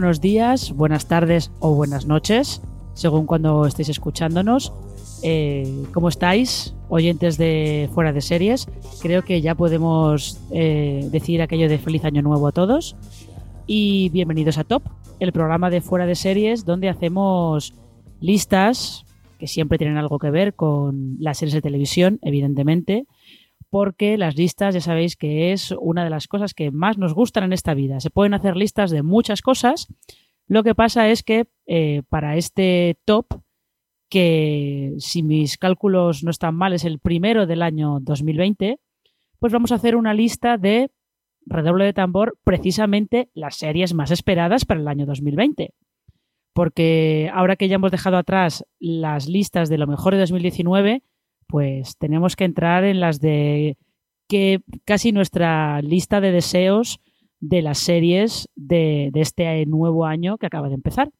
Buenos días, buenas tardes o buenas noches, según cuando estéis escuchándonos. Eh, ¿Cómo estáis, oyentes de Fuera de Series? Creo que ya podemos eh, decir aquello de feliz año nuevo a todos. Y bienvenidos a Top, el programa de Fuera de Series donde hacemos listas que siempre tienen algo que ver con las series de televisión, evidentemente, porque las listas ya sabéis que es una de las cosas que más nos gustan en esta vida. Se pueden hacer listas de muchas cosas. Lo que pasa es que eh, para este top, que si mis cálculos no están mal es el primero del año 2020, pues vamos a hacer una lista de redoble de tambor, precisamente las series más esperadas para el año 2020. Porque ahora que ya hemos dejado atrás las listas de lo mejor de 2019, pues tenemos que entrar en las de que casi nuestra lista de deseos de las series de, este nuevo año que acaba de empezar.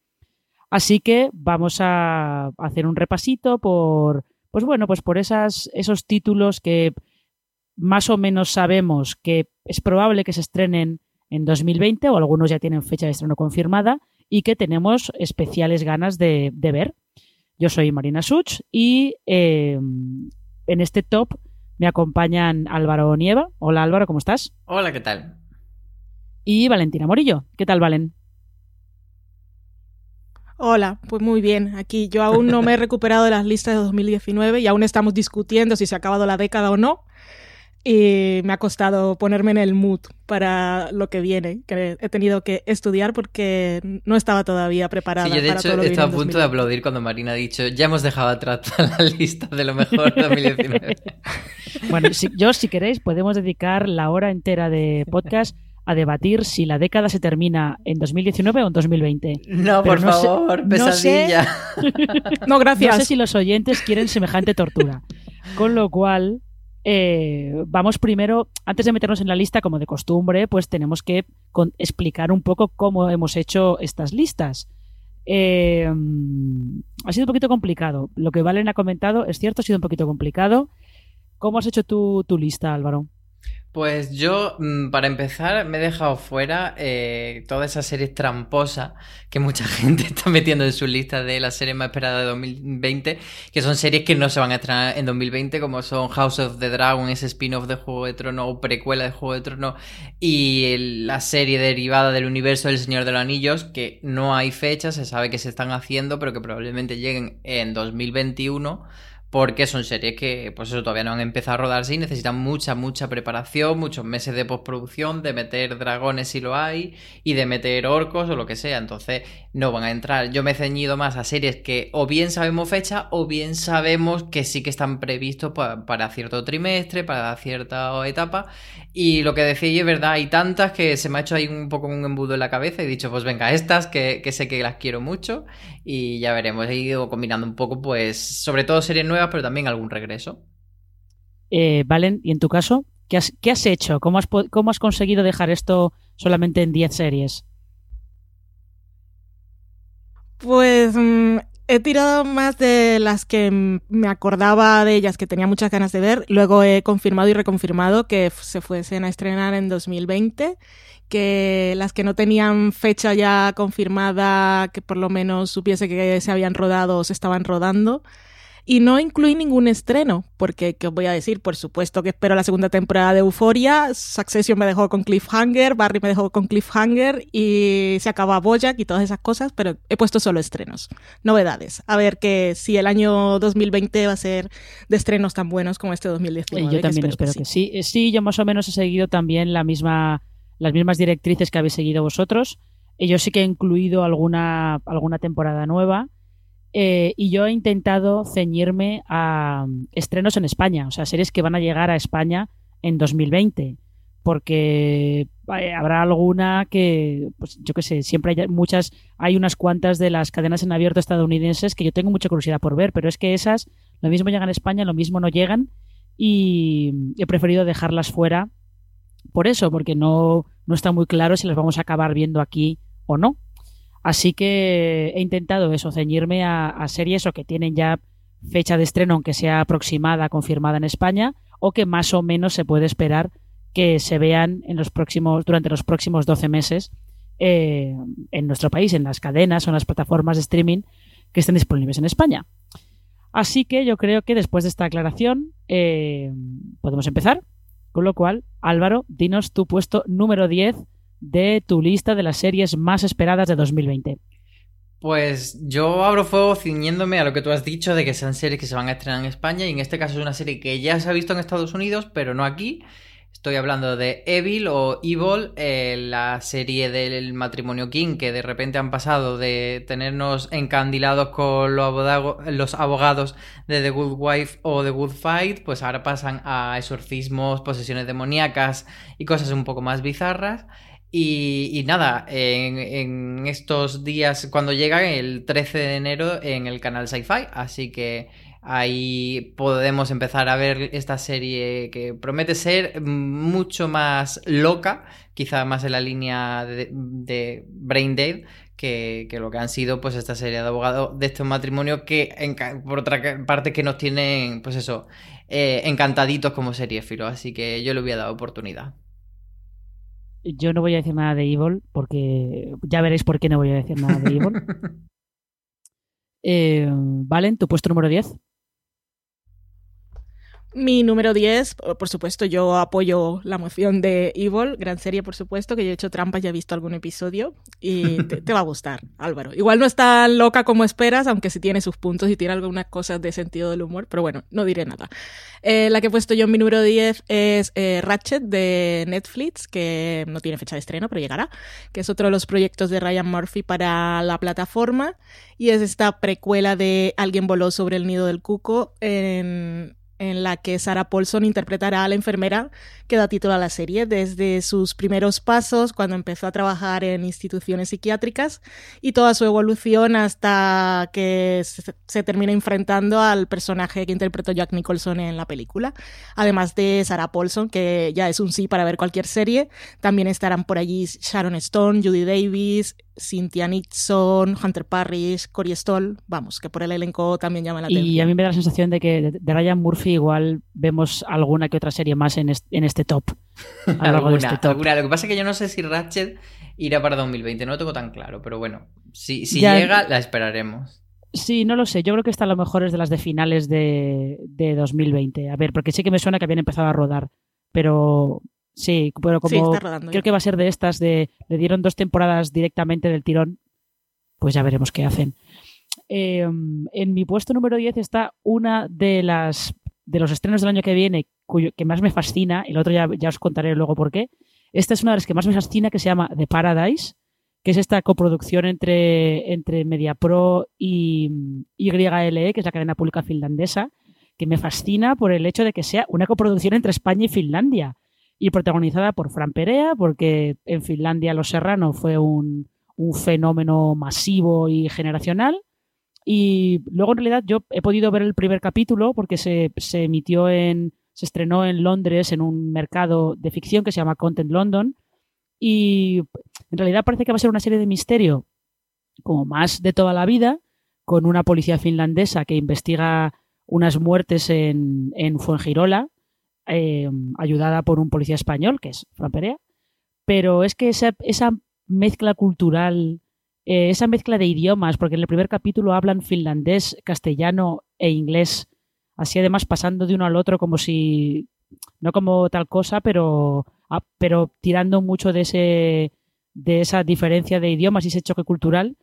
Así que vamos a hacer un repasito por, pues bueno, pues por esos títulos que más o menos sabemos que es probable que se estrenen en 2020 o algunos ya tienen fecha de estreno confirmada y que tenemos especiales ganas de ver. Yo soy Marina Such y eh, en este top me acompañan Álvaro Nieva. Hola Álvaro, ¿cómo estás? Hola, ¿qué tal? Y Valentina Morillo. ¿Qué tal, Valen? Hola, pues muy bien. Aquí yo aún no me he recuperado de las listas de 2019 y aún estamos discutiendo si se ha acabado la década o no. Y me ha costado ponerme en el mood para lo que viene, que he tenido que estudiar porque no estaba todavía preparada. Sí, yo de para hecho todo lo que estaba a punto de aplaudir cuando Marina ha dicho, ya hemos dejado atrás toda la lista de lo mejor de 2019. Bueno, si, yo si queréis podemos dedicar la hora entera de podcast a debatir si la década se termina en 2019 o en 2020. No, Pero por no sé- favor, no sé- pesadilla. No, gracias. No sé si los oyentes quieren semejante tortura. Con lo cual, eh, vamos primero, antes de meternos en la lista, como de costumbre, pues tenemos que explicar un poco cómo hemos hecho estas listas. Eh, ha sido un poquito complicado. Lo que Valen ha comentado es cierto, ha sido un poquito complicado. ¿Cómo has hecho tu lista, Álvaro? Pues yo, mm, para empezar, me he dejado fuera eh, toda esa serie tramposa que mucha gente está metiendo en su lista de las series más esperadas de 2020, que son series que no se van a estrenar en 2020, como son House of the Dragon, ese spin-off de Juego de Tronos o precuela de Juego de Tronos, y la serie derivada del universo del Señor de los Anillos, que no hay fecha, se sabe que se están haciendo, pero que probablemente lleguen en 2021 porque son series que, pues eso, todavía no han empezado a rodarse y necesitan mucha, mucha preparación, muchos meses de postproducción, de meter dragones si lo hay, y de meter orcos o lo que sea. Entonces, no van a entrar. Yo me he ceñido más a series que o bien sabemos fecha o bien sabemos que sí que están previstos pa- para cierto trimestre, para cierta etapa. Y lo que decía es verdad, hay tantas que se me ha hecho ahí un poco un embudo en la cabeza y he dicho, pues venga, estas que, que sé que las quiero mucho y ya veremos. He ido combinando un poco, pues, sobre todo series nuevas, pero también algún regreso. Eh, Valen, ¿y en tu caso? ¿Qué has, qué has hecho? ¿Cómo has, ¿Cómo has conseguido dejar esto solamente en 10 series? Pues mm, he tirado más de las que me acordaba de ellas, que tenía muchas ganas de ver. Luego he confirmado y reconfirmado que se fuesen a estrenar en 2020. Que las que no tenían fecha ya confirmada, que por lo menos supiese que se habían rodado o se estaban rodando. Y no incluí ningún estreno, porque, ¿qué os voy a decir? Por supuesto que espero la segunda temporada de Euphoria, Succession me dejó con Cliffhanger, Barry me dejó con Cliffhanger y se acaba Bojack y todas esas cosas, pero he puesto solo estrenos, novedades. A ver que si el año 2020 va a ser de estrenos tan buenos como este 2019. Yo también espero, que, sí. Eh, sí. yo más o menos he seguido también la misma, las mismas directrices que habéis seguido vosotros. Eh, yo sí que he incluido alguna, alguna temporada nueva eh, y yo he intentado ceñirme a mm, estrenos en España, o sea, series que van a llegar a España en 2020, porque habrá alguna que, pues yo qué sé, siempre hay muchas, hay unas cuantas de las cadenas en abierto estadounidenses que yo tengo mucha curiosidad por ver, pero es que esas lo mismo llegan a España, lo mismo no llegan y he preferido dejarlas fuera por eso, porque no, no está muy claro si las vamos a acabar viendo aquí o no. Así que he intentado eso, ceñirme a, series o que tienen ya fecha de estreno, aunque sea aproximada, confirmada en España, o que más o menos se puede esperar que se vean en los próximos, durante los próximos 12 meses eh, en nuestro país, en las cadenas o en las plataformas de streaming que estén disponibles en España. Así que yo creo que después de esta aclaración eh, podemos empezar. Con lo cual, Álvaro, dinos tu puesto número 10 de tu lista de las series más esperadas de 2020. Pues yo abro fuego ciñéndome a lo que tú has dicho de que sean series que se van a estrenar en España y en este caso es una serie que ya se ha visto en Estados Unidos, pero no aquí. Estoy hablando de Evil o Evil, eh, la serie del matrimonio King, que de repente han pasado de tenernos encandilados con los abogados de The Good Wife o The Good Fight, pues ahora pasan a exorcismos, posesiones demoníacas y cosas un poco más bizarras. Y, nada, en, estos días, cuando llega el 13 de enero en el canal Sci-Fi, así que ahí podemos empezar a ver esta serie que promete ser mucho más loca, quizá más en la línea de, Brain Dead, que, lo que han sido pues esta serie de abogados de estos matrimonios que por otra parte que nos tienen pues eso eh, encantaditos como serie filo. Así que yo le voy a dar oportunidad yo no voy a decir nada de Evil, porque ya veréis por qué no voy a decir nada de Evil. eh, Valen, tu puesto número 10. Mi número 10, por supuesto, yo apoyo la moción de Evil, gran serie, por supuesto, que yo he hecho trampas, ya he visto algún episodio y te, va a gustar, Álvaro. Igual no es tan loca como esperas, aunque sí tiene sus puntos y tiene algunas cosas de sentido del humor, pero bueno, no diré nada. Eh, la que he puesto yo en mi número 10 es eh, Ratchet de Netflix, que no tiene fecha de estreno, pero llegará, que es otro de los proyectos de Ryan Murphy para la plataforma y es esta precuela de Alguien voló sobre el nido del cuco en en la que Sarah Paulson interpretará a la enfermera que da título a la serie desde sus primeros pasos cuando empezó a trabajar en instituciones psiquiátricas y toda su evolución hasta que se, termina enfrentando al personaje que interpretó Jack Nicholson en la película. Además de Sarah Paulson, que ya es un sí para ver cualquier serie, también estarán por allí Sharon Stone, Judy Davis, Cynthia Nixon, Hunter Parrish, Corey Stoll, vamos, que por el elenco también llama la atención. Y a mí me da la sensación de que de Ryan Murphy igual vemos alguna que otra serie más en este, top. alguna, este Lo que pasa es que yo no sé si Ratchet irá para 2020, no lo tengo tan claro, pero bueno, si, si llega, la esperaremos. Sí, no lo sé. Yo creo que está a lo mejor es de las de finales de, de 2020. A ver, porque sí que me suena que habían empezado a rodar, pero Sí, pero como creo que va a ser de estas, de le dieron dos temporadas directamente del tirón, pues ya veremos qué hacen. Em, en mi puesto número 10 está una de las de los estrenos del año que viene cuyo, que más me fascina, el otro ya, ya os contaré luego por qué. Esta es una de las que más me fascina que se llama The Paradise, que es esta coproducción entre, entre MediaPro y YLE, que es la cadena pública finlandesa, que me fascina por el hecho de que sea una coproducción entre España y Finlandia y protagonizada por Fran Perea, porque en Finlandia Los Serrano fue un, fenómeno masivo y generacional. Y luego en realidad yo he podido ver el primer capítulo porque se, emitió en, se estrenó en Londres en un mercado de ficción que se llama Content London. Y en realidad parece que va a ser una serie de misterio como más de toda la vida, con una policía finlandesa que investiga unas muertes en, en Fuengirola eh, ayudada por un policía español, que es Fran Perea, pero es que esa, esa mezcla cultural, eh, esa mezcla de idiomas, porque en el primer capítulo hablan finlandés, castellano e inglés. Así además pasando de uno al otro como si, no como tal cosa, pero, ah, pero tirando mucho de, ese, de esa diferencia de idiomas y ese choque cultural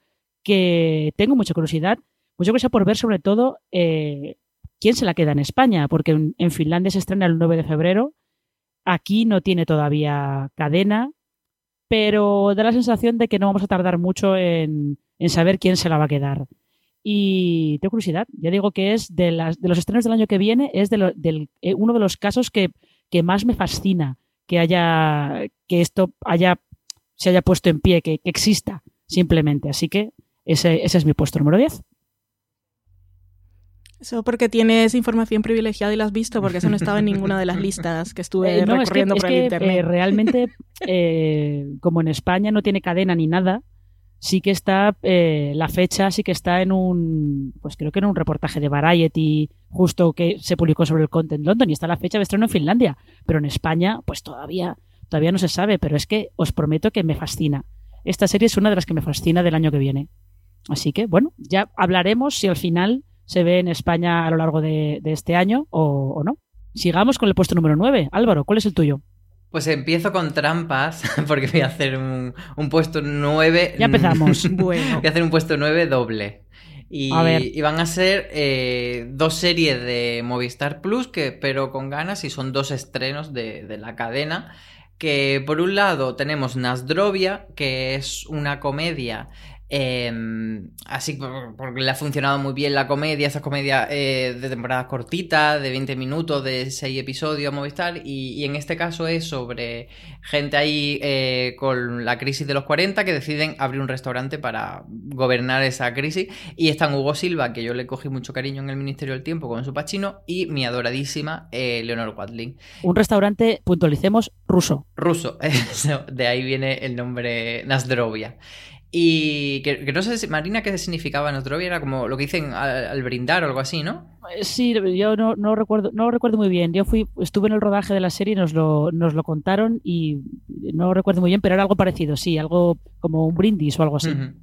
que tengo mucha curiosidad, mucha curiosidad por ver sobre todo eh, quién se la queda en España, porque en, Finlandia se estrena el 9 de febrero, aquí no tiene todavía cadena, pero da la sensación de que no vamos a tardar mucho en, en saber quién se la va a quedar. Y tengo curiosidad, ya digo que es de, las, de los estrenos del año que viene, es de lo, del, eh, uno de los casos que, que, más me fascina que haya, que esto haya, se haya puesto en pie, que, que exista simplemente. Así que ese, ese, es mi puesto número 10. Eso porque tienes información privilegiada y la has visto, porque eso no estaba en ninguna de las listas que estuve eh, no, recorriendo es que, por es el que, internet. Eh, realmente, eh, como en España no tiene cadena ni nada, sí que está, la fecha sí que está en un, pues creo que en un reportaje de Variety, justo que se publicó sobre el Content London, y está la fecha de estreno en Finlandia, pero en España, pues todavía, todavía no se sabe, pero es que os prometo que me fascina. Esta serie es una de las que me fascina del año que viene. Así que, bueno, ya hablaremos si al final se ve en España a lo largo de, de este año o, o, no. Sigamos con el puesto número 9. Álvaro, ¿cuál es el tuyo? Pues empiezo con trampas, porque voy a hacer un, un puesto 9. Ya empezamos. bueno. Voy a hacer un puesto 9 doble. Y, y, van a ser eh, dos series de Movistar Plus, que pero con ganas, y son dos estrenos de, de la cadena. Que por un lado tenemos Nasdrovia, que es una comedia eh, así porque le ha funcionado muy bien la comedia, esas comedias eh, de temporadas cortitas, de 20 minutos, de 6 episodios Movistar, y, y en este caso es sobre gente ahí eh, con la crisis de los 40 que deciden abrir un restaurante para gobernar esa crisis, y están Hugo Silva, que yo le cogí mucho cariño en el Ministerio del Tiempo con su pachino, y mi adoradísima eh, Leonor Watling. Un restaurante, puntualicemos, ruso. Ruso, de ahí viene el nombre Nasdrovia. Y que, que, no sé, si, Marina, qué significaba Nostrovia, era como lo que dicen al, al, brindar o algo así, ¿no? Sí, yo no, no, recuerdo, no recuerdo muy bien. Yo fui, estuve en el rodaje de la serie, nos lo, nos lo contaron y no recuerdo muy bien, pero era algo parecido, sí, algo como un brindis o algo así. Uh -huh.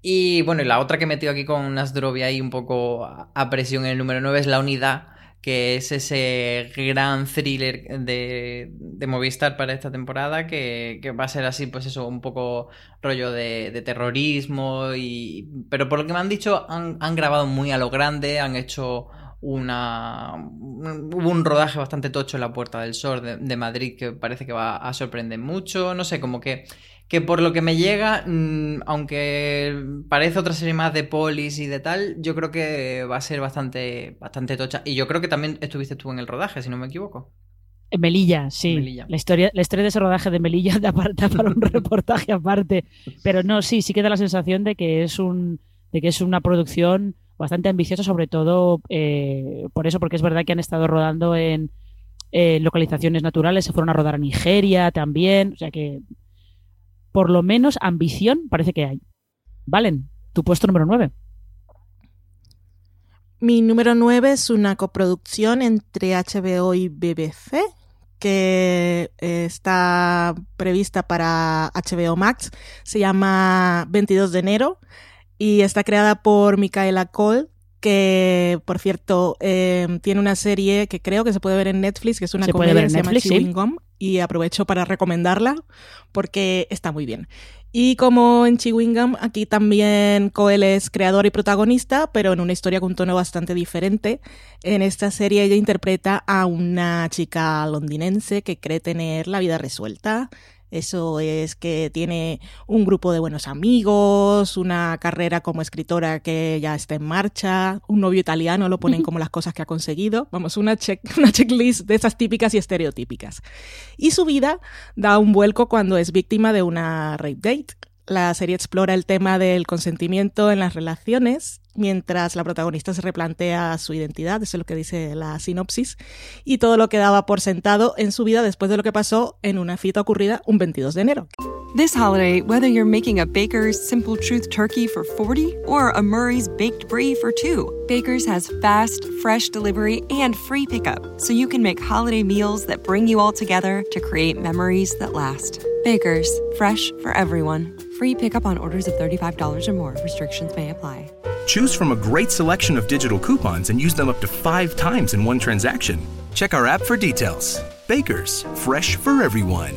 Y bueno, y la otra que metió aquí con Nasdrovia ahí un poco a presión en el número 9 es La Unidad, que es ese gran thriller de, de Movistar para esta temporada, que, que, va a ser así, pues eso, un poco rollo de, terrorismo, y pero por lo que me han dicho, han, han grabado muy a lo grande, han hecho una hubo un rodaje bastante tocho en la Puerta del Sol de, de Madrid que parece que va a sorprender mucho, no sé, como que que por lo que me llega, mmm, aunque parece otra serie más de polis y de tal, yo creo que va a ser bastante, bastante tocha. Y yo creo que también estuviste tú en el rodaje, si no me equivoco. En Melilla, sí. Melilla. La, historia, la historia de ese rodaje de Melilla da para, para un reportaje aparte. Pero no, sí, sí que da la sensación de que es un, de que es una producción bastante ambiciosa, sobre todo eh, por eso, porque es verdad que han estado rodando en eh, localizaciones naturales, se fueron a rodar a Nigeria también, o sea que por lo menos ambición parece que hay. Valen, tu puesto número 9. Mi número 9 es una coproducción entre HBO y BBC que eh, está prevista para HBO Max. Se llama 22 de enero y está creada por Micaela Cole, que por cierto eh, tiene una serie que creo que se puede ver en Netflix, que es una se comedia puede ver que en se Netflix, llama Chewing Gum, y aprovecho para recomendarla porque está muy bien. Y como en Chewing Gum, aquí también Coel es creador y protagonista, pero en una historia con un tono bastante diferente. En esta serie ella interpreta a una chica londinense que cree tener la vida resuelta, eso es que tiene un grupo de buenos amigos, una carrera como escritora que ya está en marcha, un novio italiano, lo ponen como las cosas que ha conseguido. Vamos, una, check, una checklist de esas típicas y estereotípicas. Y su vida da un vuelco cuando es víctima de una rape date. La serie explora el tema del consentimiento en las relaciones mientras la protagonista se replantea su identidad, eso es lo que dice la sinopsis, y todo lo que daba por sentado en su vida después de lo que pasó en una cita ocurrida un 22 de enero. This holiday, whether you're making a Baker's Simple Truth turkey for 40 or a Murray's baked brie for 2, Baker's has fast, fresh delivery and free pickup, so you can make holiday meals that bring you all together to create memories that last. Baker's, fresh for everyone. Free pickup on orders of $35 or more. Restrictions may apply. Choose from a great selection of digital coupons and use them up to five times in one transaction. Check our app for details. Bakers, fresh for everyone.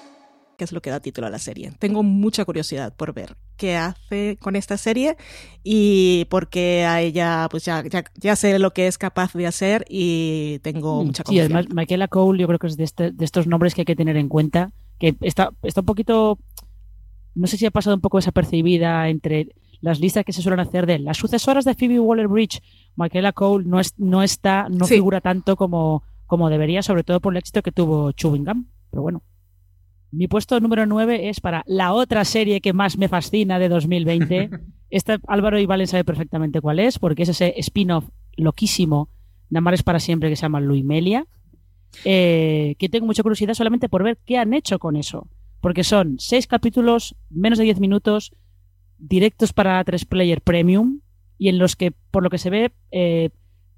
que es lo que da título a la serie. Tengo mucha curiosidad por ver qué hace con esta serie y porque a ella pues ya, ya, sé lo que es capaz de hacer y tengo mm, mucha confianza. Sí, además Michaela Cole yo creo que es de, este, de estos nombres que hay que tener en cuenta, que está, está un poquito, no sé si ha pasado un poco desapercibida entre las listas que se suelen hacer de las sucesoras de Phoebe Waller-Bridge. Michaela Cole no, es, no está, no figura tanto como, como debería, sobre todo por el éxito que tuvo Chewing Gum. Pero bueno. Mi puesto número 9 es para la otra serie que más me fascina de 2020. Esta Álvaro y Valen sabe perfectamente cuál es, porque es ese spin-off loquísimo de Amares para siempre que se llama Luimelia. Eh, que tengo mucha curiosidad solamente por ver qué han hecho con eso. Porque son seis capítulos, menos de 10 minutos, directos para 3 Player Premium, y en los que, por lo que se ve, eh,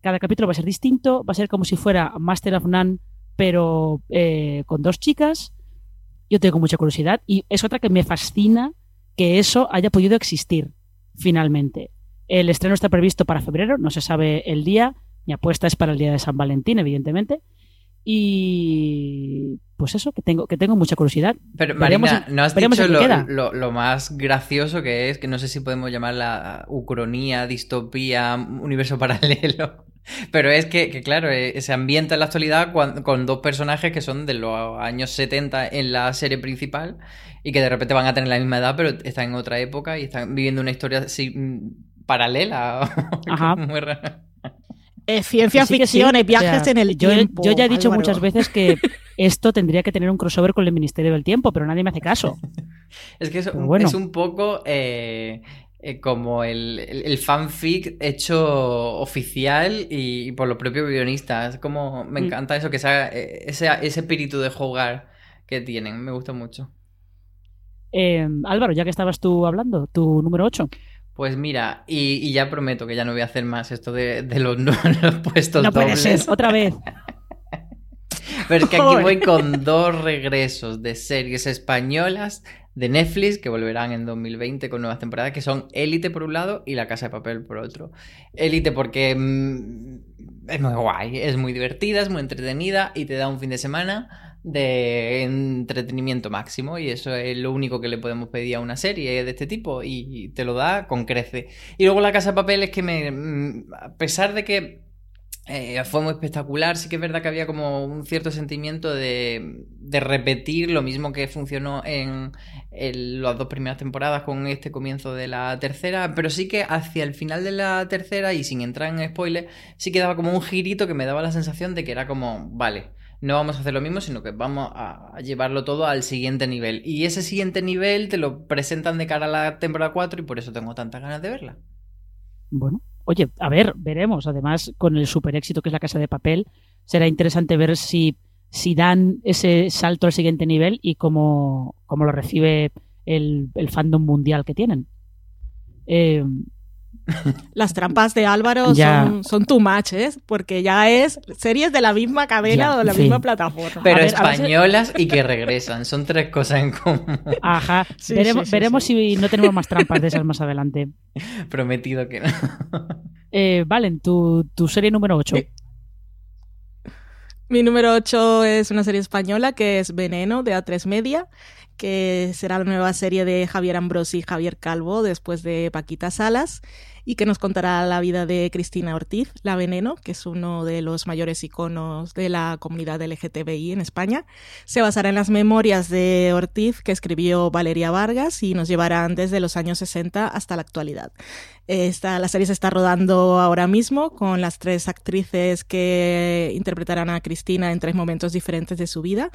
cada capítulo va a ser distinto, va a ser como si fuera Master of None, pero eh, con dos chicas yo tengo mucha curiosidad y es otra que me fascina que eso haya podido existir finalmente. El estreno está previsto para febrero, no se sabe el día, mi apuesta es para el día de San Valentín, evidentemente. Y pues eso, que tengo, que tengo mucha curiosidad. Pero Marina, no has dicho lo, lo, más gracioso que es, que no sé si podemos llamarla ucronía, distopía, universo paralelo. Pero es que, claro, eh, se ambienta en la actualidad con, dos personajes que son de los años 70 en la serie principal y que de repente van a tener la misma edad, pero están en otra época y están viviendo una historia así mm, paralela. Ajá. ciencia ficción, viajes en el yo, tiempo. Yo ya he dicho muchas veces que esto tendría que tener un crossover con el Ministerio del Tiempo, pero nadie me hace caso. es que es, es un poco eh, eh, como el, fanfic hecho oficial y, por los propios guionistas. Como me mm. encanta eso, que sea eh, ese, ese espíritu de jugar que tienen. Me gusta mucho. Eh, Álvaro, ya que estabas tú hablando, tu número 8. Pues mira, y, ya prometo que ya no voy a hacer más esto de, los, puestos no dobles. Puede ser, otra vez. Pero es que aquí voy con dos regresos de series españolas de Netflix que volverán en 2020 con nuevas temporadas que son Élite por un lado y La Casa de Papel por otro. Élite porque mm, es muy guay, es muy divertida, es muy entretenida y te da un fin de semana de entretenimiento máximo y eso es lo único que le podemos pedir a una serie de este tipo y te lo da con crece. Y luego La Casa de Papel es que me mm, a pesar de que eh, fue muy espectacular. Sí que es verdad que había como un cierto sentimiento de, repetir lo mismo que funcionó en, las dos primeras temporadas con este comienzo de la tercera, pero sí que hacia el final de la tercera y sin entrar en spoilers, sí que daba como un girito que me daba la sensación de que era como, vale, no vamos a hacer lo mismo, sino que vamos a, llevarlo todo al siguiente nivel. Y ese siguiente nivel te lo presentan de cara a la temporada 4 y por eso tengo tantas ganas de verla. Bueno, Oye, a ver, veremos. Además, con el super éxito que es la Casa de Papel, será interesante ver si, si dan ese salto al siguiente nivel y cómo, cómo lo recibe el, el fandom mundial que tienen. Eh, las trampas de Álvaro son, son too much, ¿eh? Porque ya es series de la misma cadena o de la misma plataforma. Pero españolas y que regresan. Son tres cosas en común. Ajá. veremos, si no tenemos más trampas de esas más adelante. Prometido que no. Eh, Valen, tu, tu serie número 8. Mi número 8 es una serie española que es Veneno de A3 Media que será la nueva serie de Javier Ambrosi y Javier Calvo después de Paquita Salas y que nos contará la vida de Cristina Ortiz, la Veneno, que es uno de los mayores iconos de la comunidad LGTBI en España. Se basará en las memorias de Ortiz que escribió Valeria Vargas y nos llevarán desde los años 60 hasta la actualidad. Esta, la serie se está rodando ahora mismo con las tres actrices que interpretarán a Cristina en tres momentos diferentes de su vida.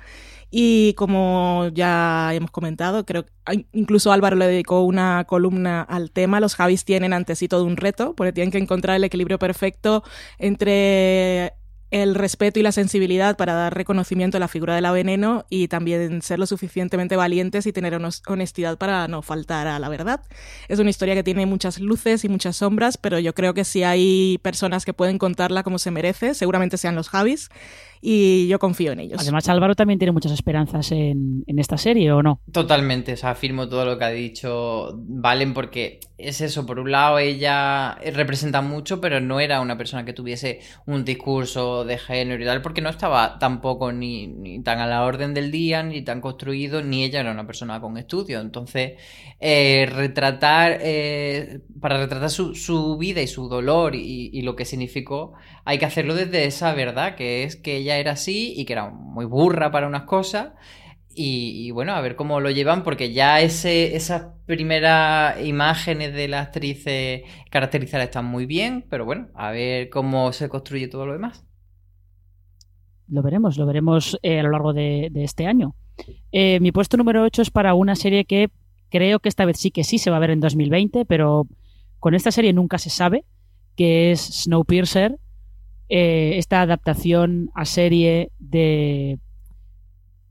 Y como ya hemos comentado. Creo que incluso Álvaro le dedicó una columna al tema. Los Javis tienen ante sí todo un reto, porque tienen que encontrar el equilibrio perfecto entre el respeto y la sensibilidad para dar reconocimiento a la figura de la veneno y también ser lo suficientemente valientes y tener honestidad para no faltar a la verdad. Es una historia que tiene muchas luces y muchas sombras, pero yo creo que si hay personas que pueden contarla como se merece, seguramente sean los Javis y yo confío en ellos. Además, Álvaro también tiene muchas esperanzas en, esta serie, ¿o no? Totalmente, o sea, afirmo todo lo que ha dicho Valen porque es eso, por un lado ella representa mucho, pero no era una persona que tuviese un discurso de género y tal, porque no estaba tampoco ni, tan a la orden del día, ni tan construido, ni ella era una persona con estudio. Entonces, eh, retratar, eh, para retratar su, vida y su dolor y, y lo que significó, hay que hacerlo desde esa verdad, que es que ella era así y que era muy burra para unas cosas. Y, bueno, a ver cómo lo llevan, porque ya ese, esas primeras imágenes de la actriz caracterizadas están muy bien, pero bueno, a ver cómo se construye todo lo demás. Lo veremos, lo veremos eh, a lo largo de, este año. Eh, mi puesto número 8 es para una serie que creo que esta vez sí que sí se va a ver en 2020, pero con esta serie nunca se sabe, que es Snowpiercer, eh, esta adaptación a serie de...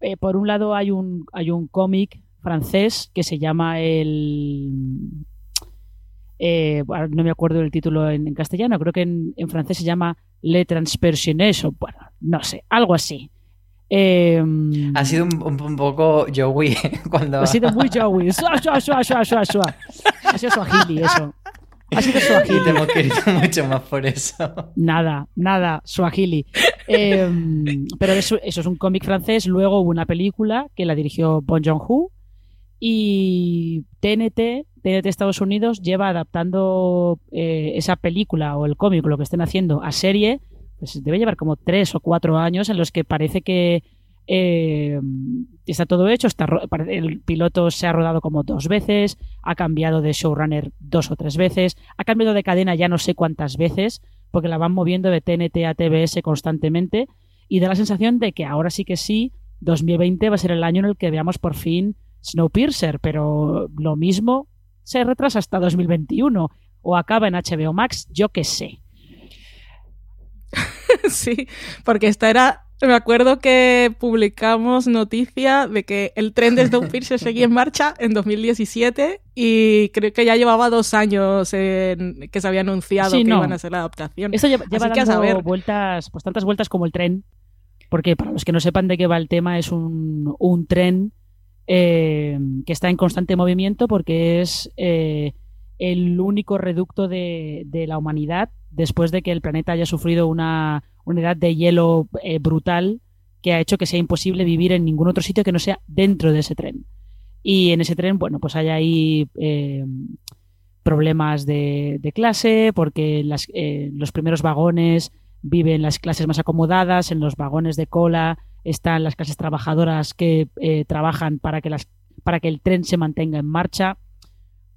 Eh, por un lado hay un, hay un cómic francés que se llama el... Eh, no me acuerdo del título en, castellano, creo que en, francés se llama Le Transpersiones o bueno, no sé, algo así. ha sido un, poco Joey cuando... Ha sido muy Joey. Ha sido Swahili eso. Ha sido Swahili. te hemos querido mucho más por eso. Nada, nada, Swahili. Em, pero eso, eso, es un cómic francés. Luego hubo una película que la dirigió Bon Joon-ho. Y TNT, TNT Estados Unidos, lleva adaptando eh, esa película o el cómic, lo que estén haciendo, a serie. Pues debe llevar como tres o cuatro años en los que parece que eh, está todo hecho, está, el piloto se ha rodado como dos veces, ha cambiado de showrunner dos o tres veces, ha cambiado de cadena ya no sé cuántas veces, porque la van moviendo de TNT a TBS constantemente, y da la sensación de que ahora sí que sí, 2020 va a ser el año en el que veamos por fin Snowpiercer, pero lo mismo se retrasa hasta 2021 o acaba en HBO Max, yo qué sé. sí, porque esta era me acuerdo que publicamos noticia de que el tren de Snowpiercer seguía en marcha en 2017 y creo que ya llevaba dos años en que se había anunciado que iban a hacer la adaptación. Eso lleva, dando vueltas, pues tantas vueltas como el tren, porque para los que no sepan de qué va el tema, es un, un tren eh, que está en constante movimiento porque es eh, el único reducto de, de la humanidad después de que el planeta haya sufrido una una edad de hielo eh, brutal que ha hecho que sea imposible vivir en ningún otro sitio que no sea dentro de ese tren. Y en ese tren, bueno, pues hay ahí eh, problemas de, clase, porque las, eh, los primeros vagones viven las clases más acomodadas, en los vagones de cola están las clases trabajadoras que trabajan que, las, para que el tren se mantenga en marcha.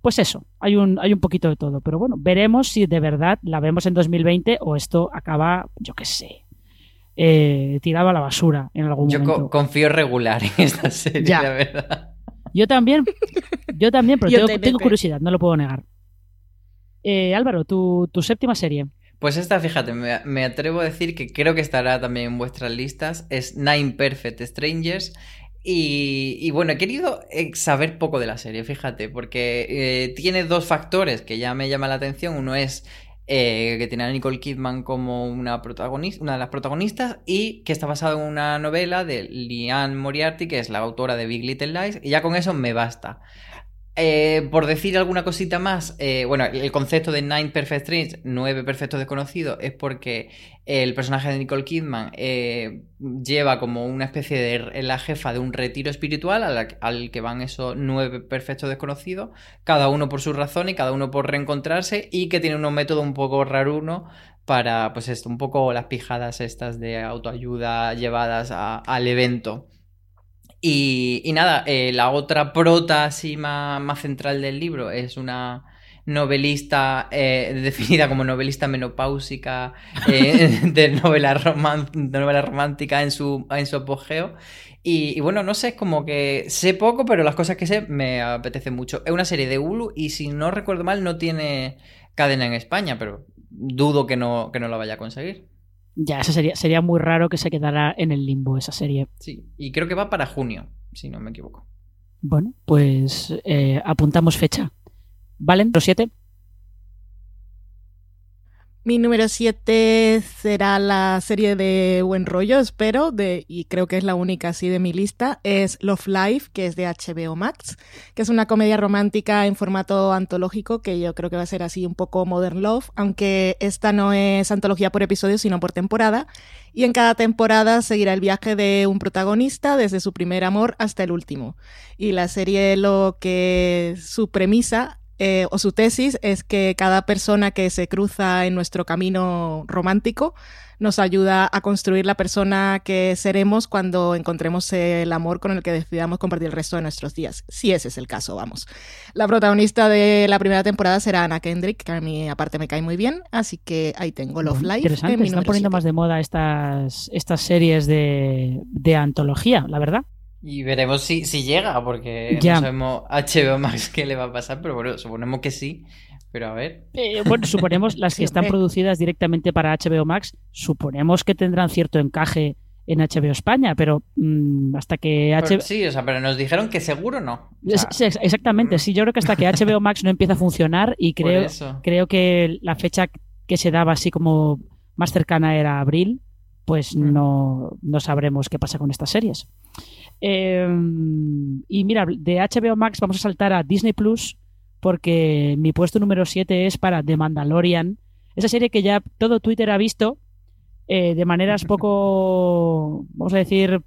Pues eso, hay un, hay un poquito de todo. Pero bueno, veremos si de verdad la vemos en 2020 o esto acaba, yo qué sé, eh, tirado a la basura en algún momento. Yo confío regular en esta serie, la verdad. Yo también, yo también, pero tengo, curiosidad, no lo puedo negar. Eh, Álvaro, tu, séptima serie. Pues esta, fíjate, me, me, atrevo a decir que creo que estará también en vuestras listas. Es Nine Perfect Strangers. Y, bueno, he querido eh, saber poco de la serie, fíjate, porque eh, tiene dos factores que ya me llaman la atención. Uno es eh, que tiene a Nicole Kidman como una, protagonista, una de las protagonistas y que está basado en una novela de Liane Moriarty, que es la autora de Big Little Lies, y ya con eso me basta. Eh, por decir alguna cosita más, eh, bueno, el concepto de Nine Perfect Strangers, nueve perfectos desconocidos, es porque el personaje de Nicole Kidman eh, lleva como una especie de la jefa de un retiro espiritual al, que van esos nueve perfectos desconocidos, cada uno por su razón y cada uno por reencontrarse, y que tiene unos métodos un poco raruno para, pues esto, un poco las pijadas estas de autoayuda llevadas al evento. Y, nada, eh, la otra prota así más, más central del libro es una novelista eh, definida como novelista menopáusica eh, de, novela de novela romántica en su, en su apogeo. Y, y, bueno, no sé, es como que sé poco, pero las cosas que sé me apetecen mucho. Es una serie de Hulu y si no recuerdo mal no tiene cadena en España, pero dudo que no, que no la vaya a conseguir. Ya, eso sería, sería muy raro que se quedara en el limbo esa serie. Sí, y creo que va para junio, si no me equivoco. Bueno, pues eh, apuntamos fecha. ¿Valen? ¿Los siete? Mi número 7 será la serie de Buen Rollo, espero, y creo que es la única así de mi lista, es Love Life, que es de HBO Max, que es una comedia romántica en formato antológico, que yo creo que va a ser así un poco Modern Love, aunque esta no es antología por episodio, sino por temporada, y en cada temporada seguirá el viaje de un protagonista desde su primer amor hasta el último. Y la serie lo que su premisa eh, o su tesis es que cada persona que se cruza en nuestro camino romántico nos ayuda a construir la persona que seremos cuando encontremos el amor con el que decidamos compartir el resto de nuestros días. Si ese es el caso, vamos. La protagonista de la primera temporada será Anna Kendrick, que a mí aparte me cae muy bien, así que ahí tengo Love Life. Interesante, están poniendo más de moda estas, estas series de, de antología, la verdad. Y veremos si, si llega, porque ya. no sabemos HBO Max qué le va a pasar, pero bueno, suponemos que sí. Pero a ver. Eh, bueno, suponemos las que están producidas directamente para HBO Max, suponemos que tendrán cierto encaje en HBO España, pero mmm, hasta que HBO... Sí, o sea, pero nos dijeron que seguro no. O sea... sí, exactamente, sí, yo creo que hasta que HBO Max no empieza a funcionar y creo, creo que la fecha que se daba así como más cercana era abril, pues mm. no, no sabremos qué pasa con estas series. Eh, y mira, de HBO Max vamos a saltar a Disney Plus porque mi puesto número 7 es para The Mandalorian. Esa serie que ya todo Twitter ha visto eh, de maneras poco, vamos a decir,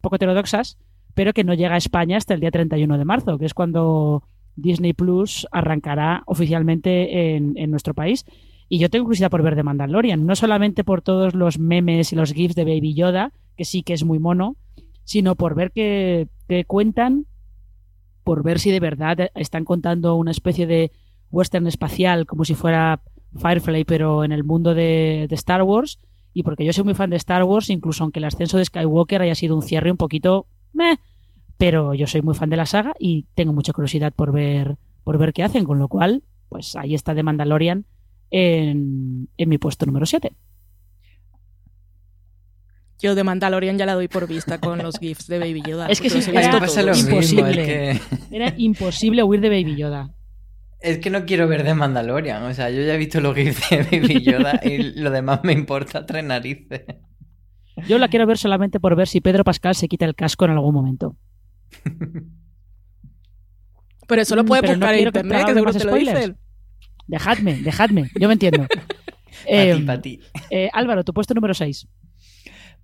poco heterodoxas, pero que no llega a España hasta el día 31 de marzo, que es cuando Disney Plus arrancará oficialmente en, en nuestro país. Y yo tengo curiosidad por ver The Mandalorian, no solamente por todos los memes y los GIFs de Baby Yoda, que sí que es muy mono, sino por ver qué, cuentan, por ver si de verdad están contando una especie de western espacial como si fuera Firefly, pero en el mundo de, de, Star Wars. Y porque yo soy muy fan de Star Wars, incluso aunque el ascenso de Skywalker haya sido un cierre un poquito meh, pero yo soy muy fan de la saga y tengo mucha curiosidad por ver, por ver qué hacen, con lo cual, pues ahí está The Mandalorian en, en mi puesto número 7. Yo de Mandalorian ya la doy por vista con los GIFs de Baby Yoda. Es que sí, era imposible. Mismo, que... Era imposible huir de Baby Yoda. Es que no quiero ver de Mandalorian. O sea, yo ya he visto los GIFs de Baby Yoda y lo demás me importa tres narices. Yo la quiero ver solamente por ver si Pedro Pascal se quita el casco en algún momento. Pero eso lo puede Pero buscar no en internet, que seguro te lo dicen. Dejadme, dejadme. Yo me entiendo. eh, pa ti, pa ti. Eh, Álvaro, tu puesto número 6.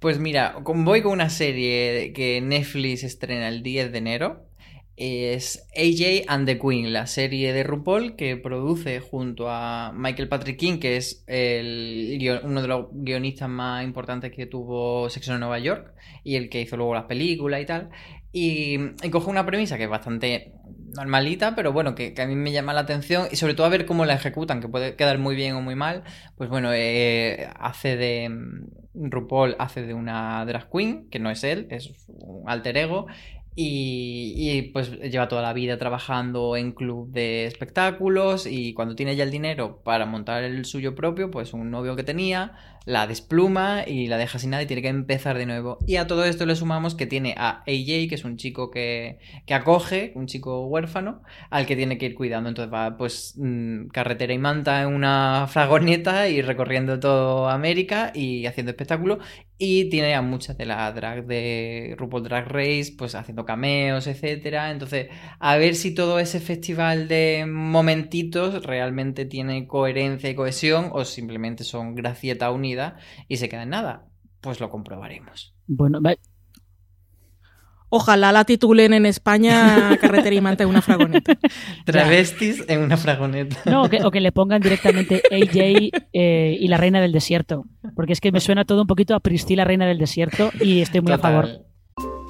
Pues mira, voy con una serie que Netflix estrena el 10 de enero. Es AJ and the Queen, la serie de RuPaul que produce junto a Michael Patrick King, que es el, uno de los guionistas más importantes que tuvo Sexo en Nueva York y el que hizo luego las películas y tal. Y, y coge una premisa que es bastante normalita, pero bueno, que, a mí me llama la atención y sobre todo a ver cómo la ejecutan, que puede quedar muy bien o muy mal. Pues bueno, eh, hace de. Mm, RuPaul hace de una drag queen, que no es él, es un alter ego. Y, y, pues lleva toda la vida trabajando en club de espectáculos y cuando tiene ya el dinero para montar el suyo propio, pues un novio que tenía la despluma y la deja sin nada y tiene que empezar de nuevo. Y a todo esto le sumamos que tiene a AJ, que es un chico que, que acoge, un chico huérfano, al que tiene que ir cuidando. Entonces va pues mmm, carretera y manta en una fragoneta y recorriendo todo América y haciendo espectáculo. Y tiene a muchas de la drag de RuPaul Drag Race, pues haciendo cameos, etcétera. Entonces, a ver si todo ese festival de momentitos realmente tiene coherencia y cohesión o simplemente son gracieta y se queda en nada. Pues lo comprobaremos. Bueno, Ojalá la titulen en España Carretera y Manta en una fragoneta. Travestis en una fragoneta. No, o que, o que le pongan directamente AJ eh, y la Reina del Desierto. Porque es que me suena todo un poquito a Priscila Reina del Desierto y estoy muy Total. a favor.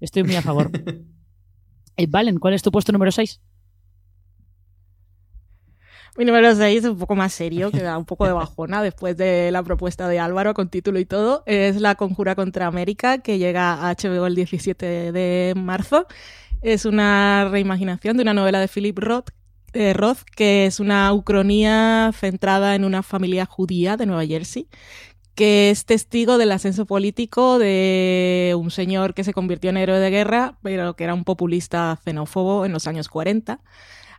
Estoy muy a favor. Eh, Valen, ¿cuál es tu puesto número 6? Mi número 6 es un poco más serio, que da un poco de bajona después de la propuesta de Álvaro con título y todo. Es La Conjura contra América, que llega a HBO el 17 de marzo. Es una reimaginación de una novela de Philip Roth, eh, Roth, que es una ucronía centrada en una familia judía de Nueva Jersey, que es testigo del ascenso político de un señor que se convirtió en héroe de guerra, pero que era un populista xenófobo en los años 40,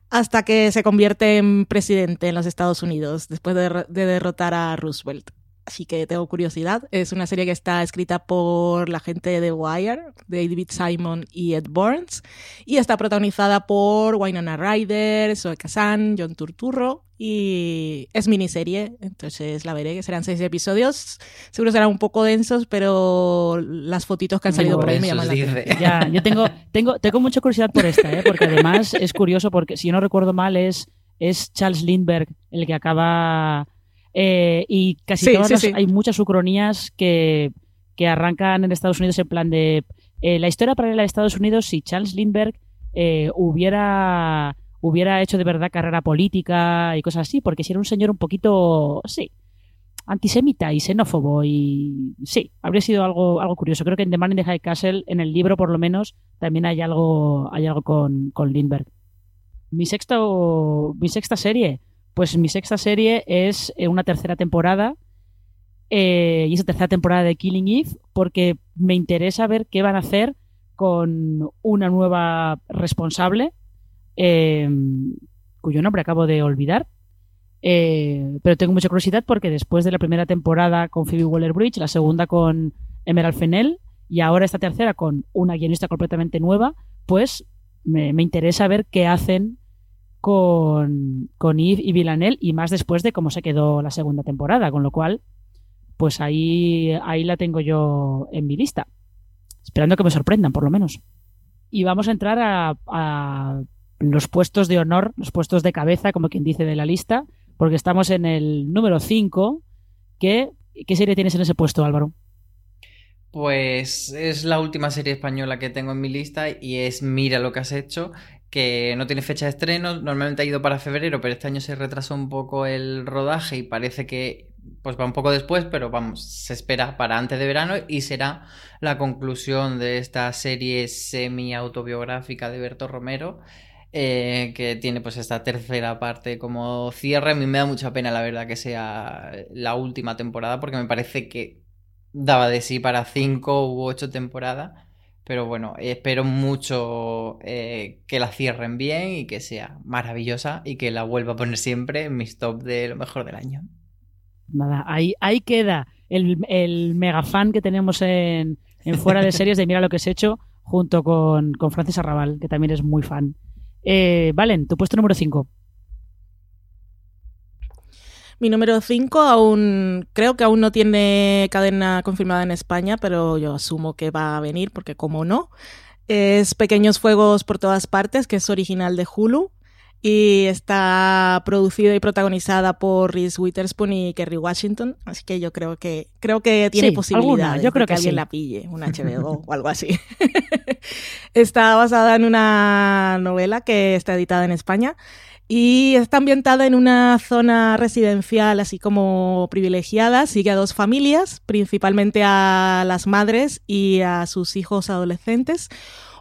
hasta que se convierte en presidente en los Estados Unidos después de, de derrotar a Roosevelt. Así que tengo curiosidad. Es una serie que está escrita por la gente de The Wire, David Simon y Ed Burns, y está protagonizada por Wynonna Ryder, Zoe Kazan, John Turturro, y es miniserie, entonces la veré, que serán seis episodios. Seguro serán un poco densos, pero las fotitos que han salido por ahí me llaman la atención. Ya, yo tengo, tengo, tengo mucha curiosidad por esta, ¿eh? porque además es curioso, porque si yo no recuerdo mal, es, es Charles Lindbergh el que acaba. Eh, y casi Sí, todas sí, las- sí. hay muchas ucronías que, que arrancan en Estados Unidos en plan de eh, la historia paralela de Estados Unidos si Charles Lindbergh eh, hubiera hubiera hecho de verdad carrera política y cosas así, porque si era un señor un poquito, sí, antisemita y xenófobo y sí, habría sido algo, algo curioso. Creo que en The Man in the High Castle, en el libro por lo menos, también hay algo, hay algo con, con Lindbergh. Mi sexto, mi sexta serie, pues mi sexta serie es eh, una tercera temporada eh, y esa tercera temporada de Killing Eve porque me interesa ver qué van a hacer con una nueva responsable eh, cuyo nombre acabo de olvidar. Eh, pero tengo mucha curiosidad porque después de la primera temporada con Phoebe Waller-Bridge, la segunda con Emerald Fennell y ahora esta tercera con una guionista completamente nueva, pues me, me interesa ver qué hacen con, con Eve y Villanelle y más después de cómo se quedó la segunda temporada, con lo cual, pues ahí, ahí la tengo yo en mi lista, esperando que me sorprendan por lo menos. Y vamos a entrar a, a los puestos de honor, los puestos de cabeza, como quien dice, de la lista, porque estamos en el número 5. ¿Qué, ¿Qué serie tienes en ese puesto, Álvaro? Pues es la última serie española que tengo en mi lista y es Mira lo que has hecho, que no tiene fecha de estreno, normalmente ha ido para febrero, pero este año se retrasó un poco el rodaje y parece que pues va un poco después, pero vamos, se espera para antes de verano y será la conclusión de esta serie semi-autobiográfica de Berto Romero. eh, que tiene pues esta tercera parte como cierre. A mí me da mucha pena, la verdad, que sea la última temporada, porque me parece que daba de sí para cinco u ocho temporadas. Pero bueno, espero mucho eh, que la cierren bien y que sea maravillosa y que la vuelva a poner siempre en mis top de lo mejor del año. Nada, ahí, ahí queda el, el mega fan que tenemos en, en Fuera de Series de Mira lo que has hecho, junto con, con Francis Arrabal, que también es muy fan. Eh, Valen, tu puesto número 5. Mi número 5 aún creo que aún no tiene cadena confirmada en España, pero yo asumo que va a venir porque como no. Es Pequeños Fuegos por todas partes, que es original de Hulu y está producida y protagonizada por Reese Witherspoon y Kerry Washington, así que yo creo que creo que tiene Sí, posibilidades alguna, yo creo de que, que alguien sí. la pille, un HBO o algo así. está basada en una novela que está editada en España y está ambientada en una zona residencial así como privilegiada. Sigue a dos familias, principalmente a las madres y a sus hijos adolescentes.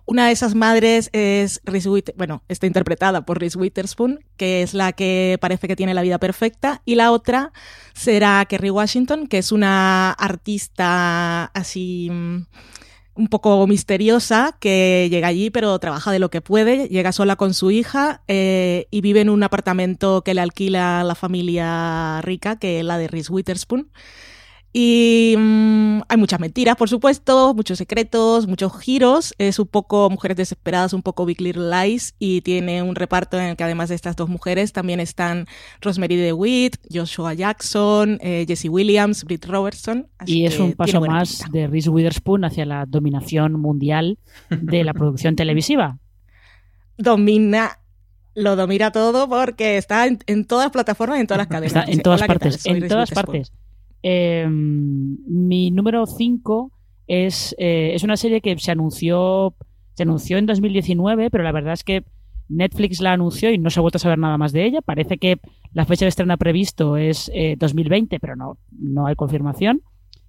Una de esas madres es Reese bueno, está interpretada por Reese Witherspoon, que es la que parece que tiene la vida perfecta, y la otra será Kerry Washington, que es una artista así mm, un poco misteriosa que llega allí pero trabaja de lo que puede, llega sola con su hija eh, y vive en un apartamento que le alquila la familia rica, que es la de Reese Witherspoon. Y mm, hay muchas mentiras, por supuesto, muchos secretos, muchos giros. Es un poco Mujeres Desesperadas, un poco Big Little Lies. Y tiene un reparto en el que además de estas dos mujeres también están Rosemary DeWitt, Joshua Jackson, eh, Jesse Williams, Britt Robertson. y es un paso más de Reese Witherspoon hacia la dominación mundial de la producción televisiva. Domina lo domina todo porque está en, todas las plataformas y en todas las cadenas. Está en todas partes, en todas partes. Em, mi número 5 es, eh, es una serie que se anunció, se anunció en 2019, pero la verdad es que Netflix la anunció y no se ha vuelto a saber nada más de ella. Parece que la fecha de estreno previsto es 2020, eh, pero no, no hay confirmación,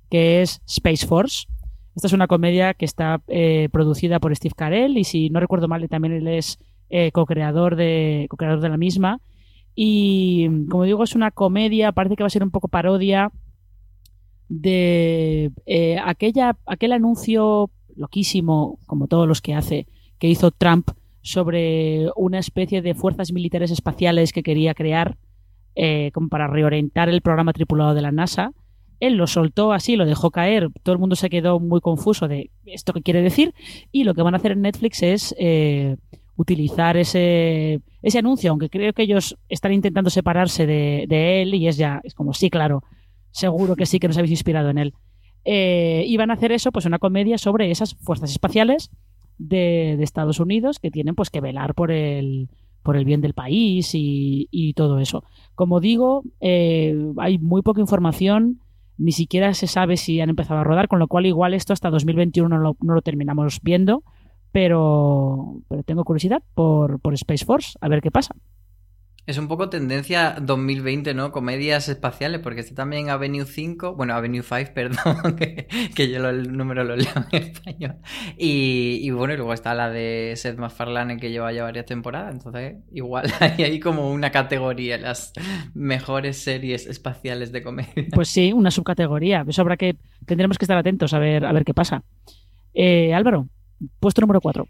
que es Space Force. Esta es una comedia que está eh, producida por Steve Carell y si no recuerdo mal, también él es co-creador de, co-creador de la misma. Y como digo, es una comedia, parece que va a ser un poco parodia de eh, aquella, aquel anuncio loquísimo, como todos los que hace, que hizo Trump sobre una especie de fuerzas militares espaciales que quería crear eh, como para reorientar el programa tripulado de la NASA. Él lo soltó así, lo dejó caer, todo el mundo se quedó muy confuso de esto que quiere decir y lo que van a hacer en Netflix es eh, utilizar ese, ese anuncio, aunque creo que ellos están intentando separarse de, de él y es ya, es como, sí, claro, seguro que sí que nos habéis inspirado en él. Eh, y van a hacer eso, pues una comedia sobre esas fuerzas espaciales de, Estados Unidos que tienen pues que velar por el, por el bien del país y, todo eso. Como digo, eh, hay muy poca información, ni siquiera se sabe si han empezado a rodar, con lo cual igual esto hasta 2021 no lo, no lo terminamos viendo, pero, pero tengo curiosidad por, por Space Force, a ver qué pasa. Es un poco tendencia 2020, ¿no? Comedias espaciales, porque está también Avenue 5, bueno, Avenue 5, perdón, que, yo el número lo leo en español. Y, bueno, y luego está la de Seth MacFarlane que lleva ya varias temporadas, entonces igual hay como una categoría, las mejores series espaciales de comedia. Pues sí, una subcategoría, eso habrá que, tendremos que estar atentos a ver, a ver qué pasa. Eh, Álvaro, puesto número 4.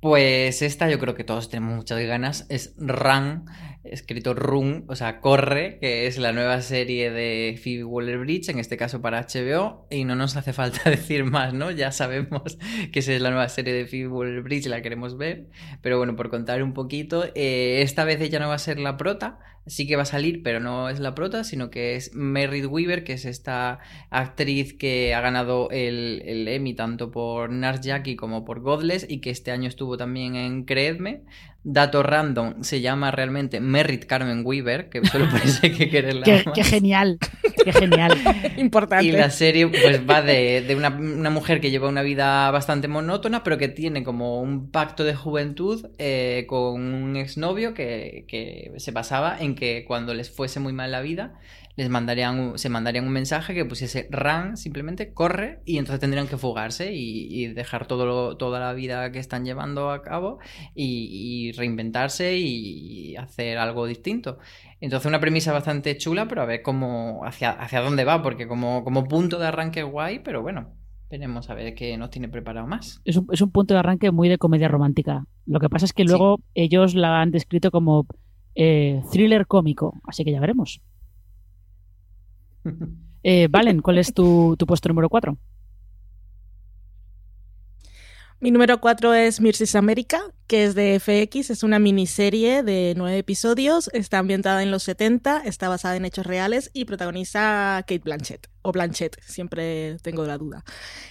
Pues esta yo creo que todos tenemos muchas ganas. Es Run, escrito Run, o sea, Corre, que es la nueva serie de Phoebe Waller-Bridge, en este caso para HBO, y no nos hace falta decir más, ¿no? Ya sabemos que esa es la nueva serie de Phoebe Waller-Bridge y la queremos ver. Pero bueno, por contar un poquito, eh, esta vez ella no va a ser la prota, sí que va a salir, pero no es la prota, sino que es Merritt Weaver, que es esta actriz que ha ganado el, Emmy tanto por Nars Jackie como por Godless y que este año estuvo también en Creedme. Dato random, se llama realmente Merritt Carmen Weaver, que solo parece que quererla qué, qué genial, qué genial. Importante. Y la serie pues va de, de una, una, mujer que lleva una vida bastante monótona, pero que tiene como un pacto de juventud eh, con un exnovio que, que se basaba en que cuando les fuese muy mal la vida, les mandarían, se mandarían un mensaje que pusiese run, simplemente corre, y entonces tendrían que fugarse y, dejar todo toda la vida que están llevando a cabo y, reinventarse y hacer algo distinto. Entonces una premisa bastante chula, pero a ver cómo, hacia, hacia dónde va, porque como, como punto de arranque guay, pero bueno, Veremos a ver qué nos tiene preparado más. Es un, es un, punto de arranque muy de comedia romántica. Lo que pasa es que luego ellos la han descrito como eh, thriller cómico, así que ya veremos. Eh, Valen, ¿cuál es tu, puesto número 4? Mi número 4 es Mirces América, que es de FX, es una miniserie de nueve episodios, está ambientada en los 70, está basada en hechos reales y protagoniza Kate Blanchett, o Blanchett, siempre tengo la duda.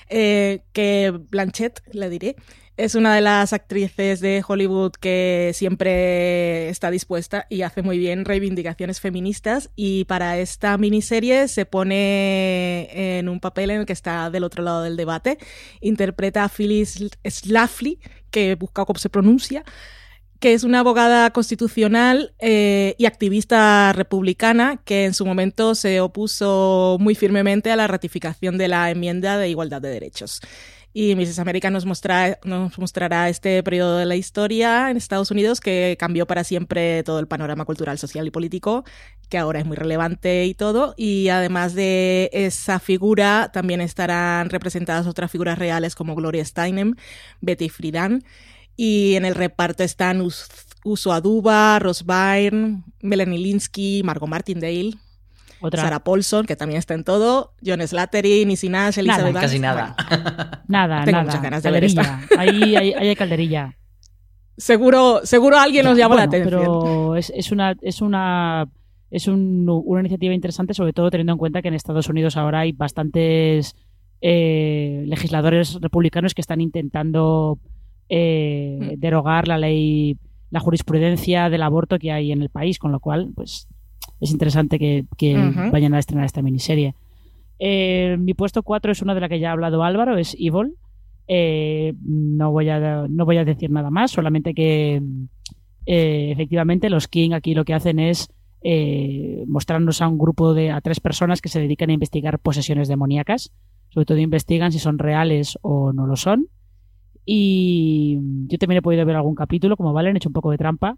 Eh, que Blanchett, le diré, es una de las actrices de Hollywood que siempre está dispuesta y hace muy bien reivindicaciones feministas y para esta miniserie se pone en un papel en el que está del otro lado del debate. Interpreta a Phyllis Schlafly, que busca cómo se pronuncia, que es una abogada constitucional eh, y activista republicana que en su momento se opuso muy firmemente a la ratificación de la enmienda de igualdad de derechos. Y Mrs. América nos, nos mostrará este periodo de la historia en Estados Unidos que cambió para siempre todo el panorama cultural, social y político, que ahora es muy relevante y todo. Y además de esa figura, también estarán representadas otras figuras reales como Gloria Steinem, Betty Friedan. Y en el reparto están Uso Aduba, Ross Byrne, Melanie Linsky, Margot Martindale, Sarah Paulson, que también está en todo, John Slattery, Nisi Nash, Elizabeth Nada, casi nada. nada, Tengo nada. muchas ganas de ver esta. Ahí, ahí, ahí hay calderilla. Seguro, seguro alguien nos llama la Bueno, atención. Pero es, es una es una es un- una iniciativa interesante, sobre todo teniendo en cuenta que en Estados Unidos ahora hay bastantes eh, legisladores republicanos que están intentando eh, Mm. derogar la ley, la jurisprudencia del aborto que hay en el país, con lo cual, pues es interesante que, vayan a estrenar esta miniserie. Eh, mi puesto 4 es una de la que ya ha hablado Álvaro, es Evil. Eh, no, voy a, no voy a decir nada más, solamente que eh, efectivamente los King aquí lo que hacen es eh, mostrarnos a un grupo de a tres personas que se dedican a investigar posesiones demoníacas. Sobre todo investigan si son reales o no lo son. Y yo también he podido ver algún capítulo, como Valen, he hecho un poco de trampa.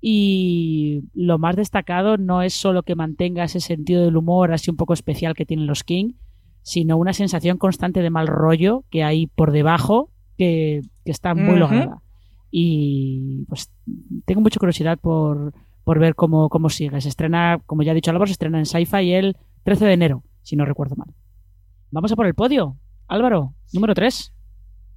Y lo más destacado no es solo que mantenga ese sentido del humor así un poco especial que tienen los King, sino una sensación constante de mal rollo que hay por debajo que, que está muy lograda. Y pues tengo mucha curiosidad por, por ver cómo, cómo sigue. Se estrena, como ya ha dicho Álvaro, se estrena en Sci-Fi el 13 de enero, si no recuerdo mal. Vamos a por el podio. Álvaro, número 3.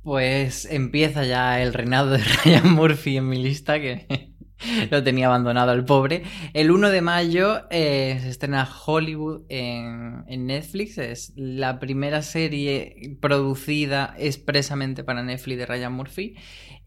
Pues empieza ya el reinado de Ryan Murphy en mi lista, que lo tenía abandonado al pobre. El 1 de mayo eh, se estrena Hollywood en, en Netflix. Es la primera serie producida expresamente para Netflix de Ryan Murphy.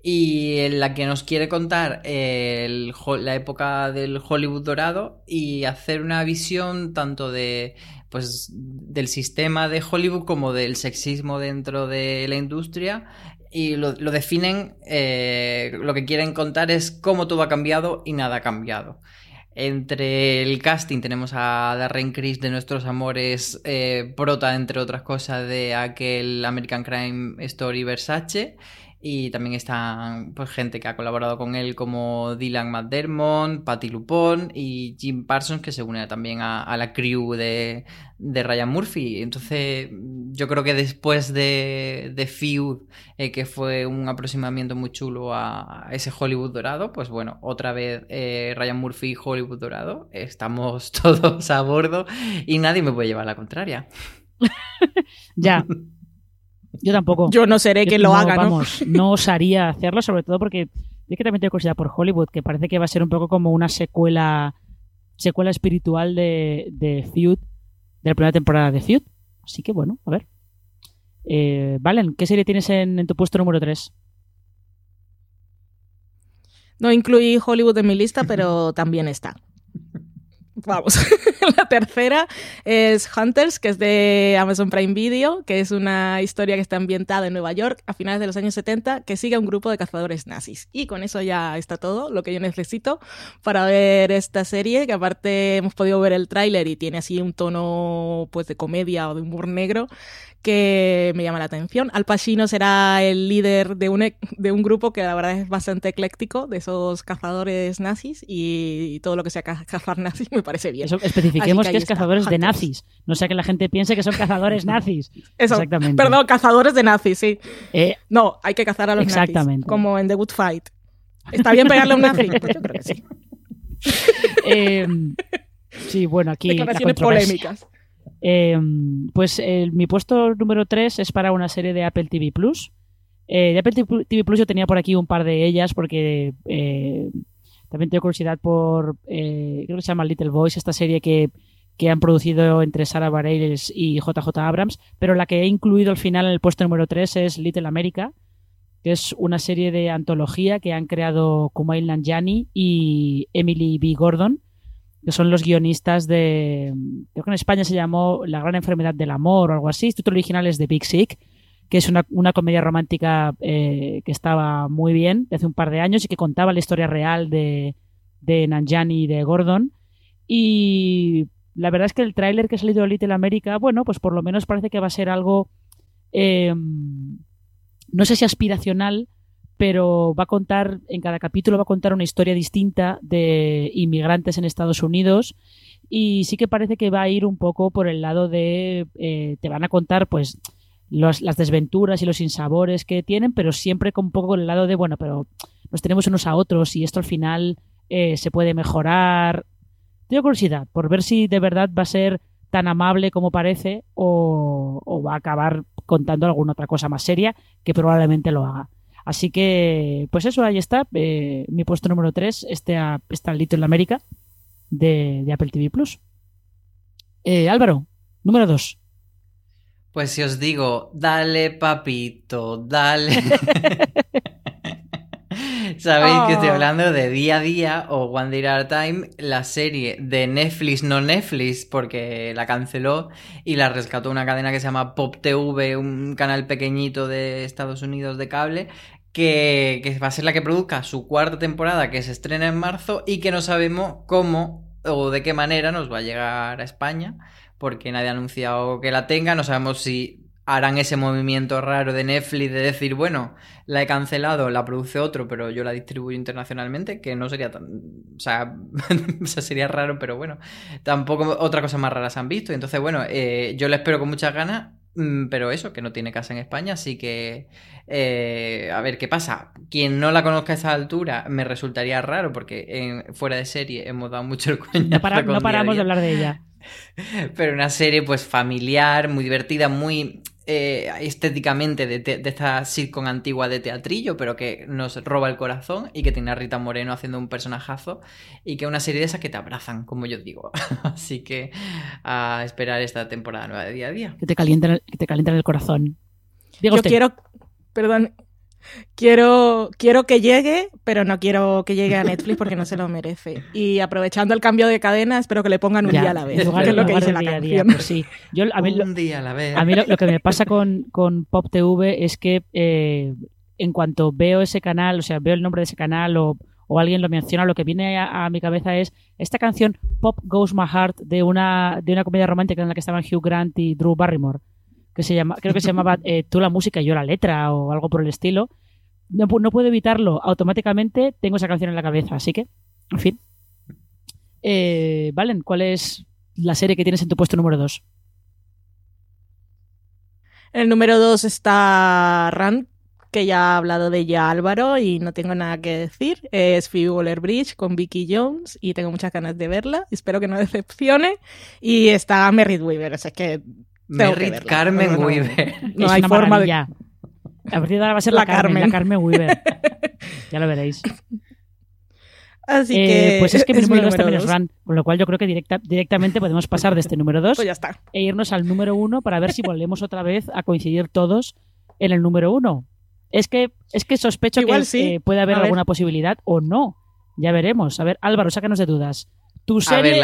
Y en la que nos quiere contar el ho- la época del Hollywood dorado y hacer una visión tanto de pues del sistema de Hollywood como del sexismo dentro de la industria y lo, lo definen, eh, lo que quieren contar es cómo todo ha cambiado y nada ha cambiado. Entre el casting tenemos a Darren Criss de Nuestros Amores, eh, prota entre otras cosas de aquel American Crime Story Versace. Y también están pues, gente que ha colaborado con él como Dylan McDermott, Patty Lupone y Jim Parsons que se une también a, a la crew de, de Ryan Murphy. Entonces yo creo que después de, de Feud, eh, que fue un aproximamiento muy chulo a, a ese Hollywood dorado, pues bueno, otra vez eh, Ryan Murphy y Hollywood dorado, estamos todos a bordo y nadie me puede llevar la contraria. Ya. Yo tampoco. Yo no seré Yo quien lo no, haga, ¿no? Vamos, no osaría hacerlo, sobre todo porque es que también tengo curiosidad por Hollywood, que parece que va a ser un poco como una secuela secuela espiritual de, de Feud, de la primera temporada de Feud. Así que bueno, a ver. Eh, Valen, ¿qué serie tienes en, en tu puesto número 3? No incluí Hollywood en mi lista, pero también está. Vamos. la tercera es Hunters, que es de Amazon Prime Video, que es una historia que está ambientada en Nueva York a finales de los años 70, que sigue a un grupo de cazadores nazis. Y con eso ya está todo lo que yo necesito para ver esta serie, que aparte hemos podido ver el tráiler y tiene así un tono pues de comedia o de humor negro que me llama la atención. Al Pacino será el líder de un, e- de un grupo que la verdad es bastante ecléctico, de esos cazadores nazis, y todo lo que sea ca- cazar nazis me parece bien. Eso, especifiquemos que es está, cazadores de nazis. No sea que la gente piense que son cazadores nazis. Eso, Exactamente. Perdón, cazadores de nazis, sí. Eh, No, hay que cazar a los Exactamente. nazis, como en The Good Fight. ¿Está bien pegarle a un nazi? Pues yo creo que sí. eh, sí, bueno, aquí. la Declaraciones polémicas. Eh, pues mi puesto número 3 es para una serie de Apple TV Plus. Eh, de Apple TV Plus yo tenía por aquí un par de ellas porque eh, también tengo curiosidad por, eh, creo que se llama Little Boys, esta serie que, que han producido entre Sarah Bareilles y JJ Abrams, pero la que he incluido al final en el puesto número 3 es Little America, que es una serie de antología que han creado Kumail Nanjiani y Emily B. Gordon que son los guionistas de. Creo que en España se llamó La gran enfermedad del amor o algo así. El título original es The Big Sick, que es una, comedia romántica eh, que estaba muy bien de hace un par de años y que contaba la historia real de, de Nanjani y de Gordon. Y la verdad es que el tráiler que ha salido de Little America, bueno, pues por lo menos parece que va a ser algo, em, no sé si aspiracional, pero va a contar, en cada capítulo va a contar una historia distinta de inmigrantes en Estados Unidos y sí que parece que va a ir un poco por el lado de, eh, te van a contar pues las desventuras y los insabores que tienen, pero siempre con un poco el lado de, bueno, pero nos tenemos unos a otros y esto al final eh, se puede mejorar. Tengo curiosidad por ver si de verdad va a ser tan amable como parece o, va a acabar contando alguna otra cosa más seria que probablemente lo haga. Así que, pues eso, ahí está. Eh, mi puesto número 3 este está Little América de, de Apple TV Plus. Eh, Álvaro, número 2. Pues si os digo, dale papito, dale. Sabéis que estoy oh. hablando de Día a Día o One Day at a Time, la serie de Netflix, no Netflix, porque la canceló y la rescató una cadena que se llama Pop TV, un canal pequeñito de Estados Unidos de cable, que, va a ser la que produzca su cuarta temporada que se estrena en marzo y que no sabemos cómo o de qué manera nos va a llegar a España, porque nadie ha anunciado que la tenga, no sabemos si harán ese movimiento raro de Netflix de decir, bueno, la he cancelado, la produce otro, pero yo la distribuyo internacionalmente, que no sería tan... O sea, sería raro, pero bueno, tampoco otra cosa más rara se han visto. Entonces, bueno, eh, yo la espero con muchas ganas, pero eso, que no tiene casa en España, así que eh, a ver qué pasa. Quien no la conozca a esa altura me resultaría raro, porque en, fuera de serie hemos dado mucho el coñazo. No, no paramos de hablar de ella. Pero una serie pues familiar, muy divertida, muy eh, estéticamente de, esta sitcom antigua de teatrillo, pero que nos roba el corazón y que tiene a Rita Moreno haciendo un personajazo y que una serie de esas que te abrazan, como yo digo. Así que a esperar esta temporada nueva de día a día. Que te calientan, que te calientan el corazón. yo quiero, perdón, Quiero, quiero que llegue, pero no quiero que llegue a Netflix porque no se lo merece. Y aprovechando el cambio de cadena, espero que le pongan un día a la vez. es lo que dice la canción. Pues sí. Yo, a mí, un día a la vez. A mí lo, que me pasa con, con Pop TV es que eh, en cuanto veo ese canal, o sea, veo el nombre de ese canal o, o alguien lo menciona, lo que viene a, mi cabeza es esta canción Pop Goes My Heart de una, de una comedia romántica en la que estaban Hugh Grant y Drew Barrymore que se llama, creo que se llamaba eh, Tú la música y yo la letra o algo por el estilo. No, puedo evitarlo, automáticamente tengo esa canción en la cabeza, así que, en fin. Eh, Valen, ¿cuál es la serie que tienes en tu puesto número 2? El número 2 está Rand, que ya ha hablado de ella Álvaro y no tengo nada que decir. Es Phoebe Waller-Bridge con Vicky Jones y tengo muchas ganas de verla. Espero que no decepcione. Y está Merritt Weaver, o que Merritt Carmen Weaver. No, hay forma de. A partir de ahora va a ser la, Carmen, la Carmen Weaver. ya lo veréis. Así eh, que. Pues es que mi número 2 también es Run, con lo cual yo creo que directa, directamente podemos pasar de este número 2 pues ya está. e irnos al número 1 para ver si volvemos otra vez a coincidir todos en el número 1. Es que, es que sospecho que eh, puede haber alguna posibilidad o no. Ya veremos. A ver, Álvaro, sácanos de dudas. Tu serie,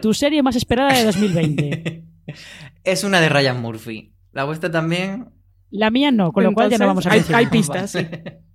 tu serie más esperada de 2020. es una de Ryan Murphy. ¿La vuestra también? La mía no, con lo cual ya no vamos a Hay, hay pistas, sí.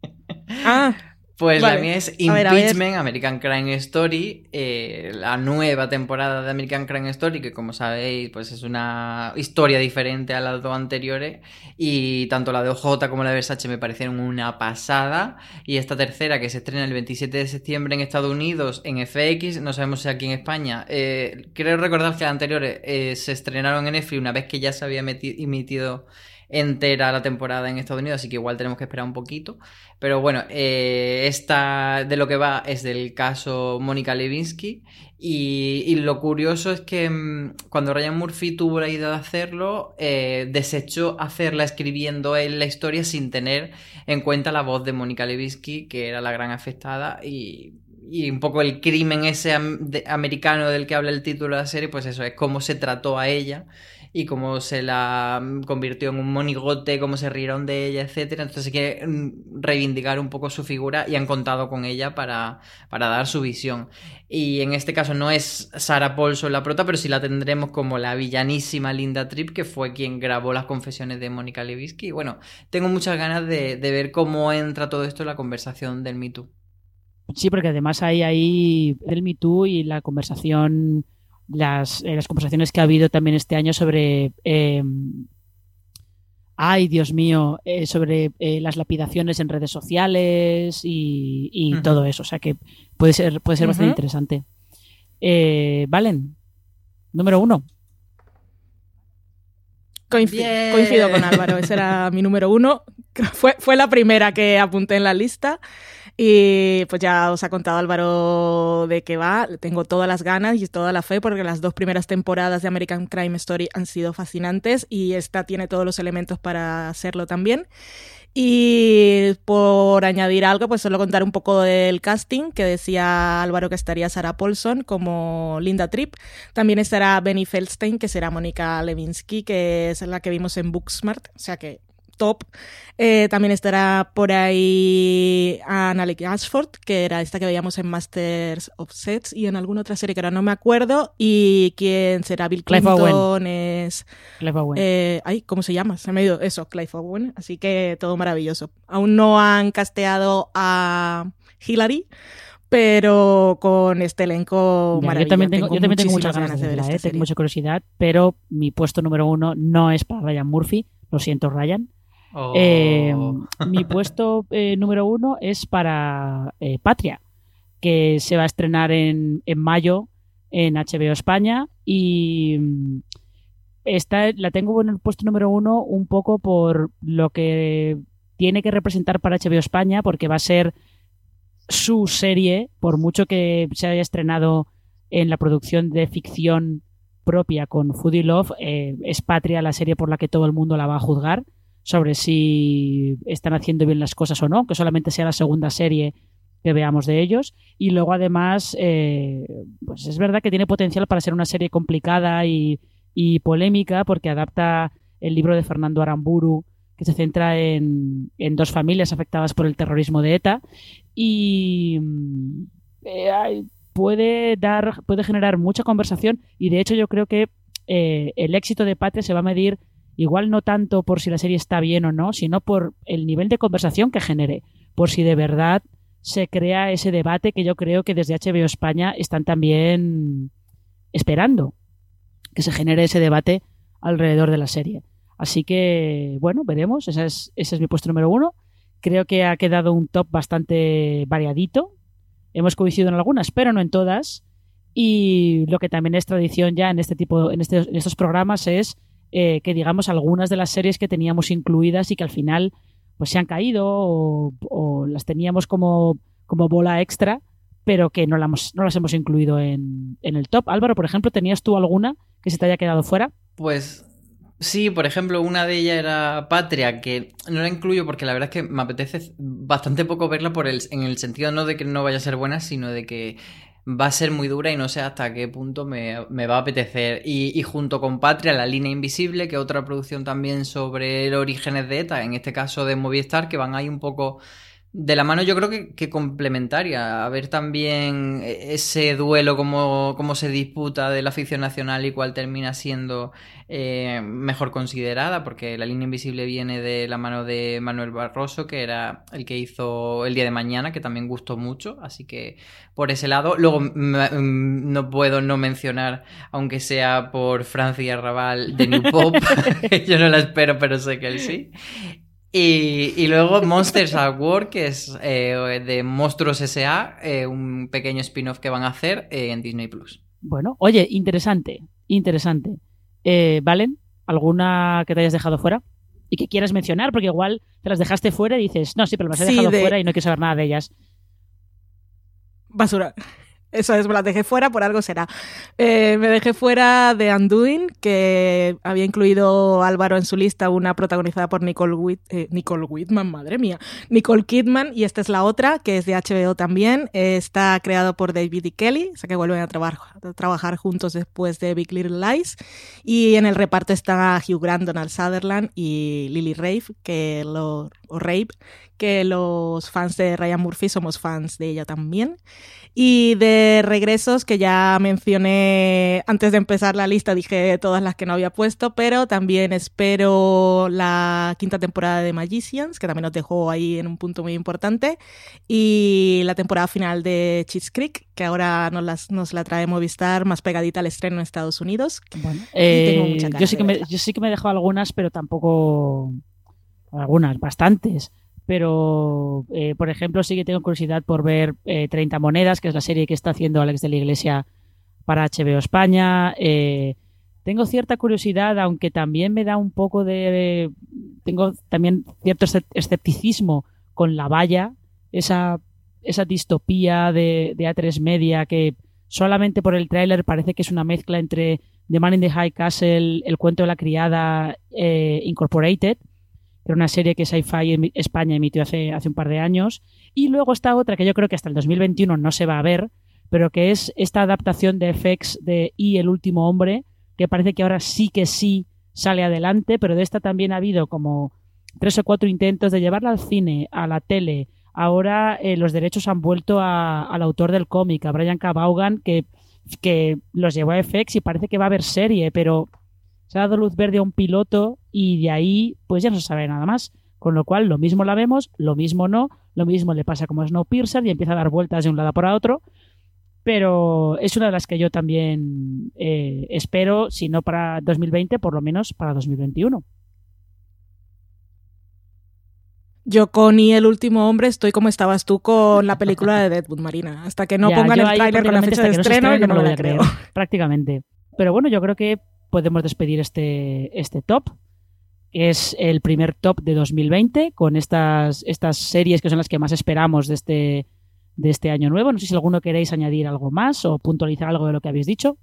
ah, pues la mía es Impeachment, American Crime Story, eh, la nueva temporada de American Crime Story, que como sabéis, pues es una historia diferente a las dos anteriores, y tanto la de OJ como la de Versace me parecieron una pasada, y esta tercera que se estrena el 27 de septiembre en Estados Unidos en FX, no sabemos si aquí en España, eh, creo recordar que las anteriores eh, se estrenaron en Netflix una vez que ya se había emitido entera la temporada en Estados Unidos, así que igual tenemos que esperar un poquito. Pero bueno, eh, esta de lo que va es del caso Mónica Levinsky. Y, lo curioso es que mm, cuando Ryan Murphy tuvo la idea de hacerlo, eh, desechó hacerla escribiendo él la historia sin tener en cuenta la voz de Mónica Levinsky, que era la gran afectada. Y, y un poco el crimen ese americano del que habla el título de la serie, pues eso, es cómo se trató a ella y cómo se la convirtió en un monigote, cómo se rieron de ella, etcétera. Entonces quiere reivindicar un poco su figura y han contado con ella para, para dar su visión. Y en este caso no es Sarah Paulson la prota, pero sí la tendremos como la villanísima Linda Tripp, que fue quien grabó las confesiones de Mónica Lewinsky. Bueno, tengo muchas ganas de, de ver cómo entra todo esto en la conversación del Me Too. Sí, porque además hay ahí el Me Too y la conversación, las, eh, las conversaciones que ha habido también este año sobre. Eh, ay, Dios mío, eh, sobre eh, las lapidaciones en redes sociales y, y todo eso. O sea que puede ser, puede ser bastante interesante. Eh, Valen, número uno. Coinci- Bien. Coincido con Álvaro, ese era mi número uno. Fue, fue la primera que apunté en la lista. Y pues ya os ha contado Álvaro de qué va. Tengo todas las ganas y toda la fe porque las dos primeras temporadas de American Crime Story han sido fascinantes y esta tiene todos los elementos para hacerlo también. Y por añadir algo, pues solo contar un poco del casting, que decía Álvaro que estaría Sarah Paulson como Linda Tripp. También estará Benny Feldstein, que será Mónica Lewinsky, que es la que vimos en Booksmart, o sea que top. Eh, también estará por ahí Annalek Ashford, que era esta que veíamos en Masters of Sets y en alguna otra serie que ahora no me acuerdo. Y quien será Bill Clive Clinton es... Clive Owen. Eh, ay, ¿cómo se llama? Se me ha ido eso, Clive Owen. Así que todo maravilloso. Aún no han casteado a Hillary, pero con este elenco maravilloso. yo también tengo, yo también tengo muchas ganas de esta ¿eh? tengo mucha curiosidad, pero mi puesto número uno no es para Ryan Murphy. Lo siento, Ryan. Oh. Eh, mi puesto eh, número uno es para eh, Patria, que se va a estrenar en, en mayo en HBO España y mm, esta la tengo en el puesto número uno un poco por lo que tiene que representar para HBO España, porque va a ser su serie, por mucho que se haya estrenado en la producción de ficción propia con Foodie Love, eh, es Patria la serie por la que todo el mundo la va a juzgar sobre si están haciendo bien las cosas o no, que solamente sea la segunda serie que veamos de ellos. Y luego además, eh, pues es verdad que tiene potencial para ser una serie complicada y, y polémica porque adapta el libro de Fernando Aramburu que se centra en, en dos familias afectadas por el terrorismo de ETA y mm, eh, puede dar puede generar mucha conversación y de hecho yo creo que eh, el éxito de Patria se va a medir igual no tanto por si la serie está bien o no, sino por el nivel de conversación que genere, por si de verdad se crea ese debate que yo creo que desde HBO España están también esperando que se genere ese debate alrededor de la serie. Así que, bueno, veremos. Ese es, ese es mi puesto número uno. Creo que ha quedado un top bastante variadito. Hemos coincidido en algunas, pero no en todas. Y lo que también es tradición ya en este tipo, en, este- en estos programas es eh, que digamos algunas de las series que teníamos incluidas y que al final pues se han caído o, las teníamos como, como bola extra, pero que no, la hemos- no las hemos incluido en, en el top. Álvaro, por ejemplo, ¿tenías tú alguna que se te haya quedado fuera? Pues sí, por ejemplo, una de ellas era Patria, que no la incluyo porque la verdad es que me apetece bastante poco verla por el, en el sentido no de que no vaya a ser buena, sino de que va a ser muy dura y no sé hasta qué punto me, me va a apetecer. Y, y junto con Patria, La Línea Invisible, que otra producción también sobre los orígenes de ETA, en este caso de Movistar, que van ahí un poco de la mano yo creo que, que complementaria. A ver también ese duelo, cómo, cómo se disputa de la ficción nacional y cuál termina siendo eh, mejor considerada, porque La línea invisible viene de la mano de Manuel Barroso, que era el que hizo El día de mañana, que también gustó mucho, así que por ese lado. Luego no puedo no mencionar, aunque sea por Francia Raval de New Pop, yo no la espero, pero sé que él sí. Y, y luego Monsters at War, que es eh, de Monstruos S.A., eh, un pequeño spin-off que van a hacer eh, en Disney Plus. Bueno, oye, interesante, interesante. Eh, ¿Valen? ¿Alguna que te hayas dejado fuera? Y que quieras mencionar, porque igual te las dejaste fuera y dices, no, sí, pero me las he Sí, dejado de- fuera y no quiero saber nada de ellas. Basura. Eso es, me las dejé fuera, por algo será. Eh, me dejé fuera de Undoing, que había incluido Álvaro en su lista, una protagonizada por Nicole, Whit eh, Nicole Whitman, madre mía, Nicole Kidman, y esta es la otra, que es de HBO también. está creado por David y Kelly, o sea que vuelven a, a, trabajar juntos después de Big Little Lies. Y en el reparto está Hugh Grant, Donald Sutherland y Lily Rafe, que lo, o Rape, que los fans de Ryan Murphy somos fans de ella también. Y de regresos, que ya mencioné antes de empezar la lista, dije todas las que no había puesto, pero también espero la quinta temporada de Magicians, que también nos dejó ahí en un punto muy importante, y la temporada final de Cheats Creek, que ahora nos, las, nos la trae Movistar más pegadita al estreno en Estados Unidos. Bueno, eh, yo, sí que me, yo sí que me he dejado algunas, pero tampoco algunas, bastantes pero eh, por ejemplo sí que tengo curiosidad por ver 30 eh, monedas, que es la serie que está haciendo Alex de la Iglesia para HBO España. Eh, tengo cierta curiosidad, aunque también me da un poco de... tengo también cierto escepticismo con La Valla, esa, esa distopía de, de A3 Media que solamente por el tráiler parece que es una mezcla entre The Man in the High Castle, El cuento de la criada Incorporated era una serie que Sci-Fi España emitió hace, hace un par de años. Y luego está otra que yo creo que hasta el 2021 no se va a ver, pero que es esta adaptación de FX de Y el último hombre, que parece que ahora sí que sí sale adelante, pero de esta también ha habido como tres o cuatro intentos de llevarla al cine, a la tele. Ahora eh, los derechos han vuelto al autor del cómic, a Brian K. Vaughan, que, que los llevó a FX y parece que va a haber serie, pero se ha dado luz verde a un piloto y de ahí pues ya no se sabe nada más. Con lo cual lo mismo la vemos, lo mismo no, lo mismo le pasa como a Snowpiercer y empieza a dar vueltas de un lado para otro. Pero es una de las que yo también eh, espero, si no para 2020, por lo menos para 2021. Yo con Y el último hombre estoy como estabas tú con la película de Deadwood Marina. Hasta que no pongan el tráiler con la fecha de estreno, yo no lo voy a creer. Prácticamente. Pero bueno, yo creo que podemos despedir este, este top. Es el primer top de 2020 con estas, estas series que son las que más esperamos de este, de este año nuevo. No sé si alguno queréis añadir algo más o puntualizar algo de lo que habéis dicho.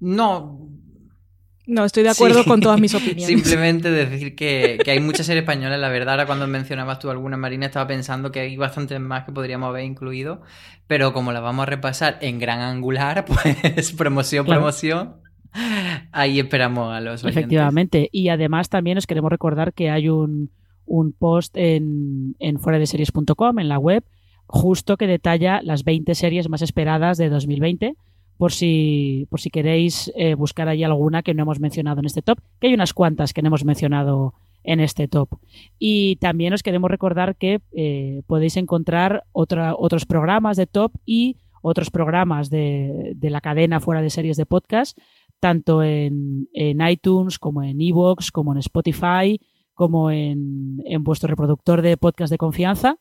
No, no, estoy de acuerdo con todas mis opiniones. Simplemente decir que, hay muchas series españolas, la verdad, ahora cuando mencionabas tú alguna, Marina, estaba pensando que hay bastantes más que podríamos haber incluido, pero como las vamos a repasar en gran angular, pues promoción, promoción, ahí esperamos a los oyentes. Efectivamente, y además también os queremos recordar que hay un, post en, en fuera de series.com, en la web, justo que detalla las 20 series más esperadas de 2020 por si, por si queréis eh, buscar ahí alguna que no hemos mencionado en este top, que hay unas cuantas que no hemos mencionado en este top. Y también os queremos recordar que eh, podéis encontrar otros programas de top y otros programas de, de, la cadena fuera de series de podcast, tanto en, en iTunes como en Evox, como en Spotify, como en, en vuestro reproductor de podcast de confianza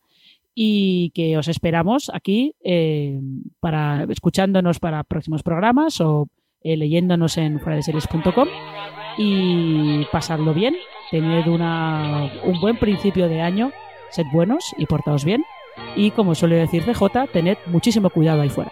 y que os esperamos aquí eh, para escuchándonos para próximos programas o eh, leyéndonos en fueradeseries.com y pasadlo bien, tened una, un buen principio de año, sed buenos y portaos bien y como suele decir DJ, tened muchísimo cuidado ahí fuera.